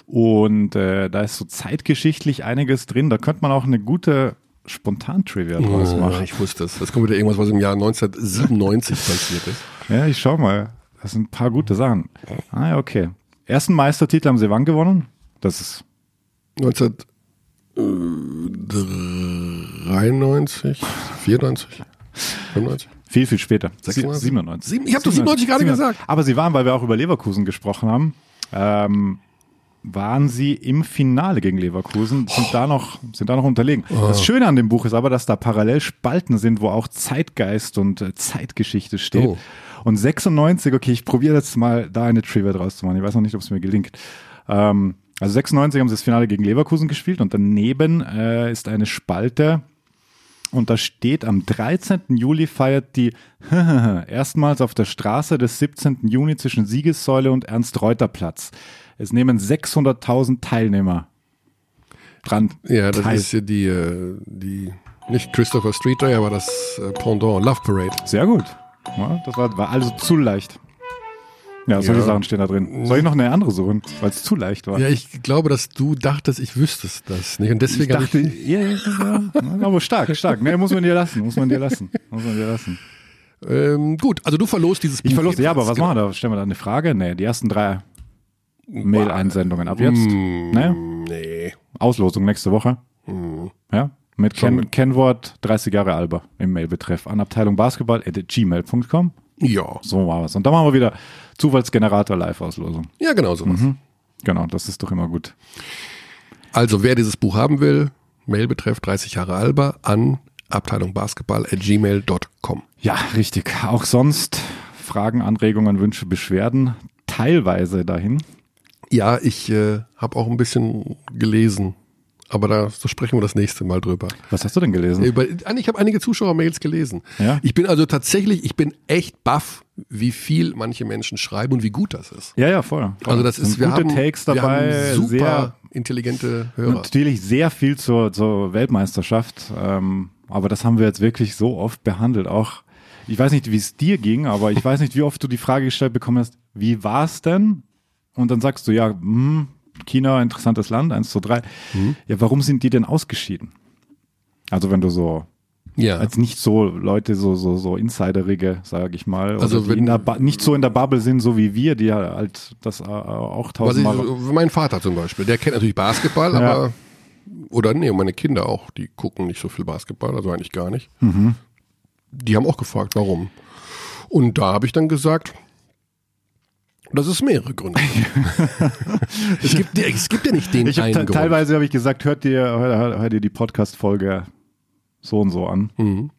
Und äh, da ist so zeitgeschichtlich einiges drin. Da könnte man auch eine gute Spontan-Trivia draus Ja, machen. ich wusste es. Das kommt wieder irgendwas, was im Jahr 1997 passiert ist. Ja, ich schau mal. Das sind ein paar gute Sachen. Ah ja, okay. Ersten Meistertitel haben sie wann gewonnen? Das ist 1993, 94, 95. viel, viel später. 96? 97. Sieben- ich hab doch 97 gerade gesagt. Aber sie waren, weil wir auch über Leverkusen gesprochen haben, ähm, waren sie im Finale gegen Leverkusen, sind da noch, sind da noch unterlegen. Oh. Das Schöne an dem Buch ist aber, dass da parallel Spalten sind, wo auch Zeitgeist und äh, Zeitgeschichte steht. Oh. Und 96, okay, ich probiere jetzt mal da eine Trivia draus zu machen. Ich weiß noch nicht, ob es mir gelingt. Ähm, also 96 haben sie das Finale gegen Leverkusen gespielt und daneben äh, ist eine Spalte und da steht, am 13. Juli feiert die erstmals auf der Straße des 17. Juni zwischen Siegessäule und Ernst-Reuter-Platz. Es nehmen 600.000 Teilnehmer dran Ja, das teil. ist ja die, äh, die, nicht Christopher Street Day, aber das äh, Pendant, Love Parade. Sehr gut. Ja, das war, war also zu leicht. Ja, solche Ja. Sachen stehen da drin. Soll ich noch eine andere suchen, weil es zu leicht war? Ja, ich glaube, dass du dachtest, ich wüsste das nicht. Und ich deswegen habe dachte, ich, ja, ja, ja, aber stark, stark. Nee, muss man dir lassen, muss man dir lassen, muss man dir lassen. ähm, gut, also du verlost dieses Ich Buch verlose, ja, aber was jedenfalls, machen wir da? Stellen wir da eine Frage? Nee, die ersten drei Mail-Einsendungen ab jetzt. Hm, Ne? Nee. Auslosung nächste Woche. Hm. Ja. Mit Ken Kennwort 30 Jahre Alba im Mailbetreff an Abteilung Basketball at gmail.com. Ja. So war es. Und dann machen wir wieder Zufallsgenerator Live-Auslosung. Ja, genau sowas. Genau, das ist doch immer gut. Also wer dieses Buch haben will, Mailbetreff 30 Jahre Alba an Abteilung Basketball at gmail.com. Ja, richtig. Auch sonst Fragen, Anregungen, Wünsche, Beschwerden teilweise dahin. Ja, ich äh, habe auch ein bisschen gelesen, aber da so sprechen wir das nächste Mal drüber. Was hast du denn gelesen? Über, ich habe einige Zuschauermails gelesen. Ja? Ich bin also tatsächlich, ich bin echt baff, wie viel manche Menschen schreiben und wie gut das ist. Ja, ja, voll. voll. Also das ist, wir gute haben, Takes wir dabei, haben super sehr intelligente Hörer. Natürlich sehr viel zur, zur Weltmeisterschaft, ähm, aber das haben wir jetzt wirklich so oft behandelt. Auch, ich weiß nicht, wie es dir ging, aber ich weiß nicht, wie oft du die Frage gestellt bekommen hast, wie war es denn? Und dann sagst du, ja, hm, China, interessantes Land, eins, zwei, drei. Mhm. Ja, warum sind die denn ausgeschieden? Also wenn du so, Ja. als nicht so Leute, so, so, so Insiderige, sage ich mal, Also wenn- in der ba nicht so in der Bubble sind, so wie wir, die ja halt das äh, auch tausendmal mein Vater zum Beispiel, der kennt natürlich Basketball, Ja. aber oder nee, meine Kinder auch, die gucken nicht so viel Basketball, also eigentlich gar nicht. Mhm. Die haben auch gefragt, warum. Und da habe ich dann gesagt, dass es mehrere Gründe es, gibt es gibt ja nicht den Ich hab einen te- Grund. teilweise habe ich gesagt, hört dir, hört, hört, dir die Podcast-Folge so und so an. Mhm.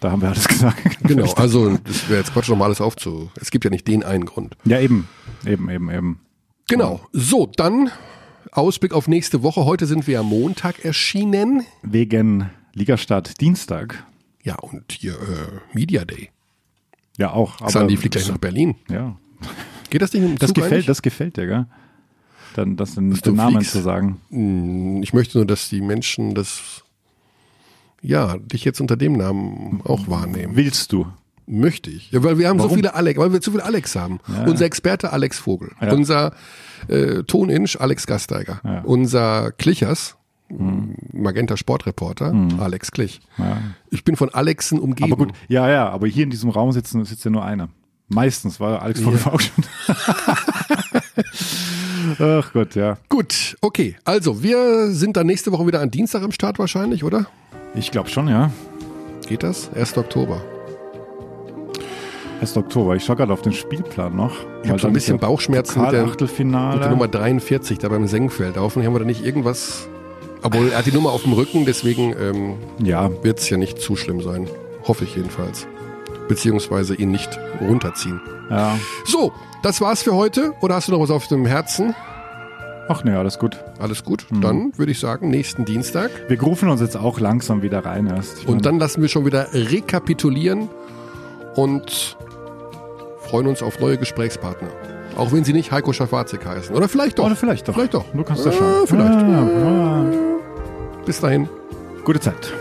Da haben wir alles gesagt. Genau, also das wäre jetzt Quatsch, nochmal alles aufzu. Es gibt ja nicht den einen Grund. Ja, eben. Eben, eben, eben. Genau. So, dann Ausblick auf nächste Woche. Heute sind wir am Montag erschienen. Wegen Ligastart Dienstag. Ja, und hier äh, Media Day. Ja, auch. Sandy fliegt gleich nach Berlin. Ja. Geht das nicht mit dem Das Zug gefällt, eigentlich? das gefällt dir, gell? Dann, das den, den Namen fliegst. zu sagen. Hm, Ich möchte nur, dass die Menschen das, ja, dich jetzt unter dem Namen auch wahrnehmen. Willst du? Möchte ich. Ja, weil wir haben Warum? so viele Alex, weil wir zu viele Alex haben. Unser Experte Alex Vogel. Ja. Unser äh, Toninch Alex Gasteiger. Ja. Unser Klichers, Magenta Sportreporter, Alex Klich. Ja. Ich bin von Alexen umgeben. Aber gut, ja, ja, aber hier in diesem Raum sitzen, sitzt ja nur einer. Meistens war Alex Vogel auch schon. Ach Gott, ja. Gut, okay. Also, wir sind dann nächste Woche wieder an Dienstag am Start wahrscheinlich, oder? Ich glaube schon, ja. Geht das? 1. Oktober. 1. Oktober. Ich schaue gerade auf den Spielplan noch. Ich habe so ein bisschen Bauchschmerzen mit der, mit der Nummer 43 da beim Senkfeld. Hoffentlich haben wir da nicht irgendwas. Obwohl, er hat die Nummer auf dem Rücken, deswegen ähm, ja, wird es ja nicht zu schlimm sein. Hoffe ich jedenfalls. Beziehungsweise ihn nicht runterziehen. ja. So, das war's für heute. Oder hast du noch was auf dem Herzen? Ach nee, alles gut. Alles gut. Mhm. Dann würde ich sagen, nächsten Dienstag. Wir grufen uns jetzt auch langsam wieder rein erst. Und dann lassen wir schon wieder rekapitulieren und freuen uns auf neue Gesprächspartner. Auch wenn sie nicht Heiko Schafazik heißen. Oder vielleicht doch. Oder vielleicht doch. Vielleicht doch. Du kannst ja Ah, schauen. vielleicht. Ja, ja. Bis dahin. Gute Zeit.